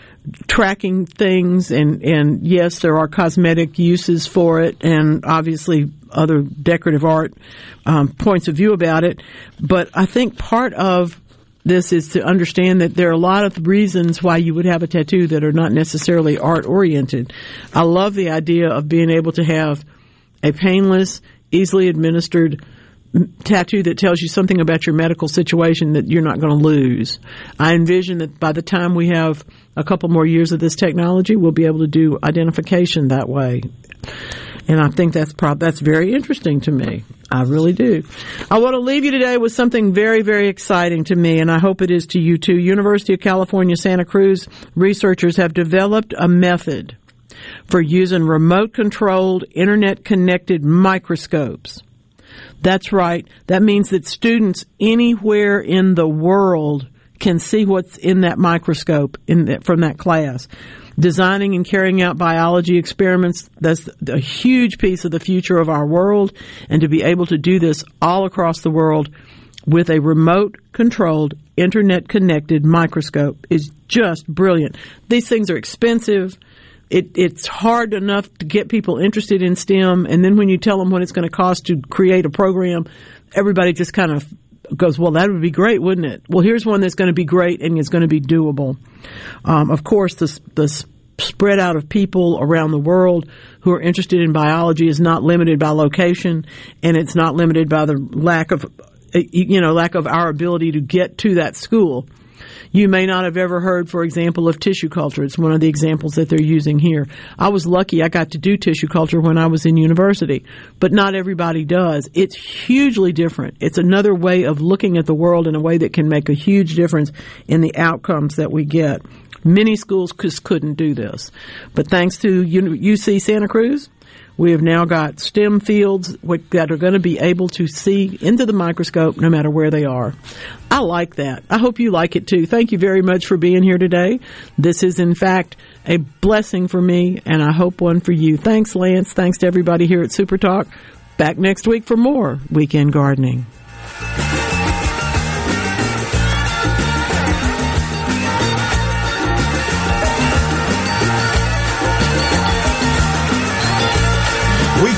tracking things and and yes there are cosmetic uses for it and obviously other decorative art um, points of view about it but i think part of this is to understand that there are a lot of reasons why you would have a tattoo that are not necessarily art oriented i love the idea of being able to have a painless easily administered tattoo that tells you something about your medical situation that you're not going to lose. I envision that by the time we have a couple more years of this technology, we'll be able to do identification that way. And I think that's prob- that's very interesting to me. I really do. I want to leave you today with something very, very exciting to me, and I hope it is to you too. University of California, Santa Cruz researchers have developed a method for using remote controlled, internet connected microscopes. That's right. That means that students anywhere in the world can see what's in that microscope in from that class. Designing and carrying out biology experiments, that's a huge piece of the future of our world. And to be able to do this all across the world with a remote controlled, internet connected microscope is just brilliant. These things are expensive. It, it's hard enough to get people interested in STEM, and then when you tell them what it's going to cost to create a program, everybody just kind of goes, "Well, that would be great, wouldn't it?" Well, here's one that's going to be great and it's going to be doable. Um, of course, the the spread out of people around the world who are interested in biology is not limited by location, and it's not limited by the lack of you know lack of our ability to get to that school. You may not have ever heard, for example, of tissue culture. It's one of the examples that they're using here. I was lucky I got to do tissue culture when I was in university, but not everybody does. It's hugely different. It's another way of looking at the world in a way that can make a huge difference in the outcomes that we get. Many schools just couldn't do this. But thanks to UC Santa Cruz, we have now got STEM fields that are going to be able to see into the microscope no matter where they are. I like that. I hope you like it too. Thank you very much for being here today. This is, in fact, a blessing for me, and I hope one for you. Thanks, Lance. Thanks to everybody here at Super Talk. Back next week for more Weekend Gardening.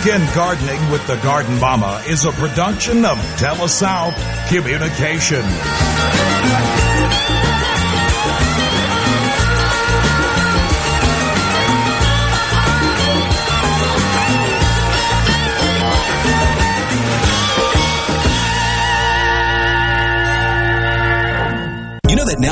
Weekend Gardening with the Garden Mama is a production of TeleSouth Communication.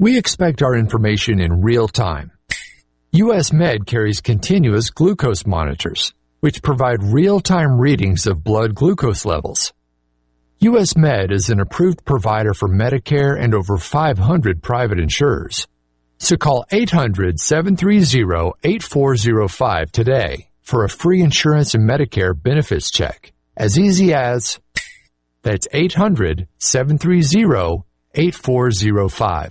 We expect our information in real time. US Med carries continuous glucose monitors, which provide real-time readings of blood glucose levels. US Med is an approved provider for Medicare and over 500 private insurers. So call 800-730-8405 today for a free insurance and Medicare benefits check. As easy as that's 800-730-8405.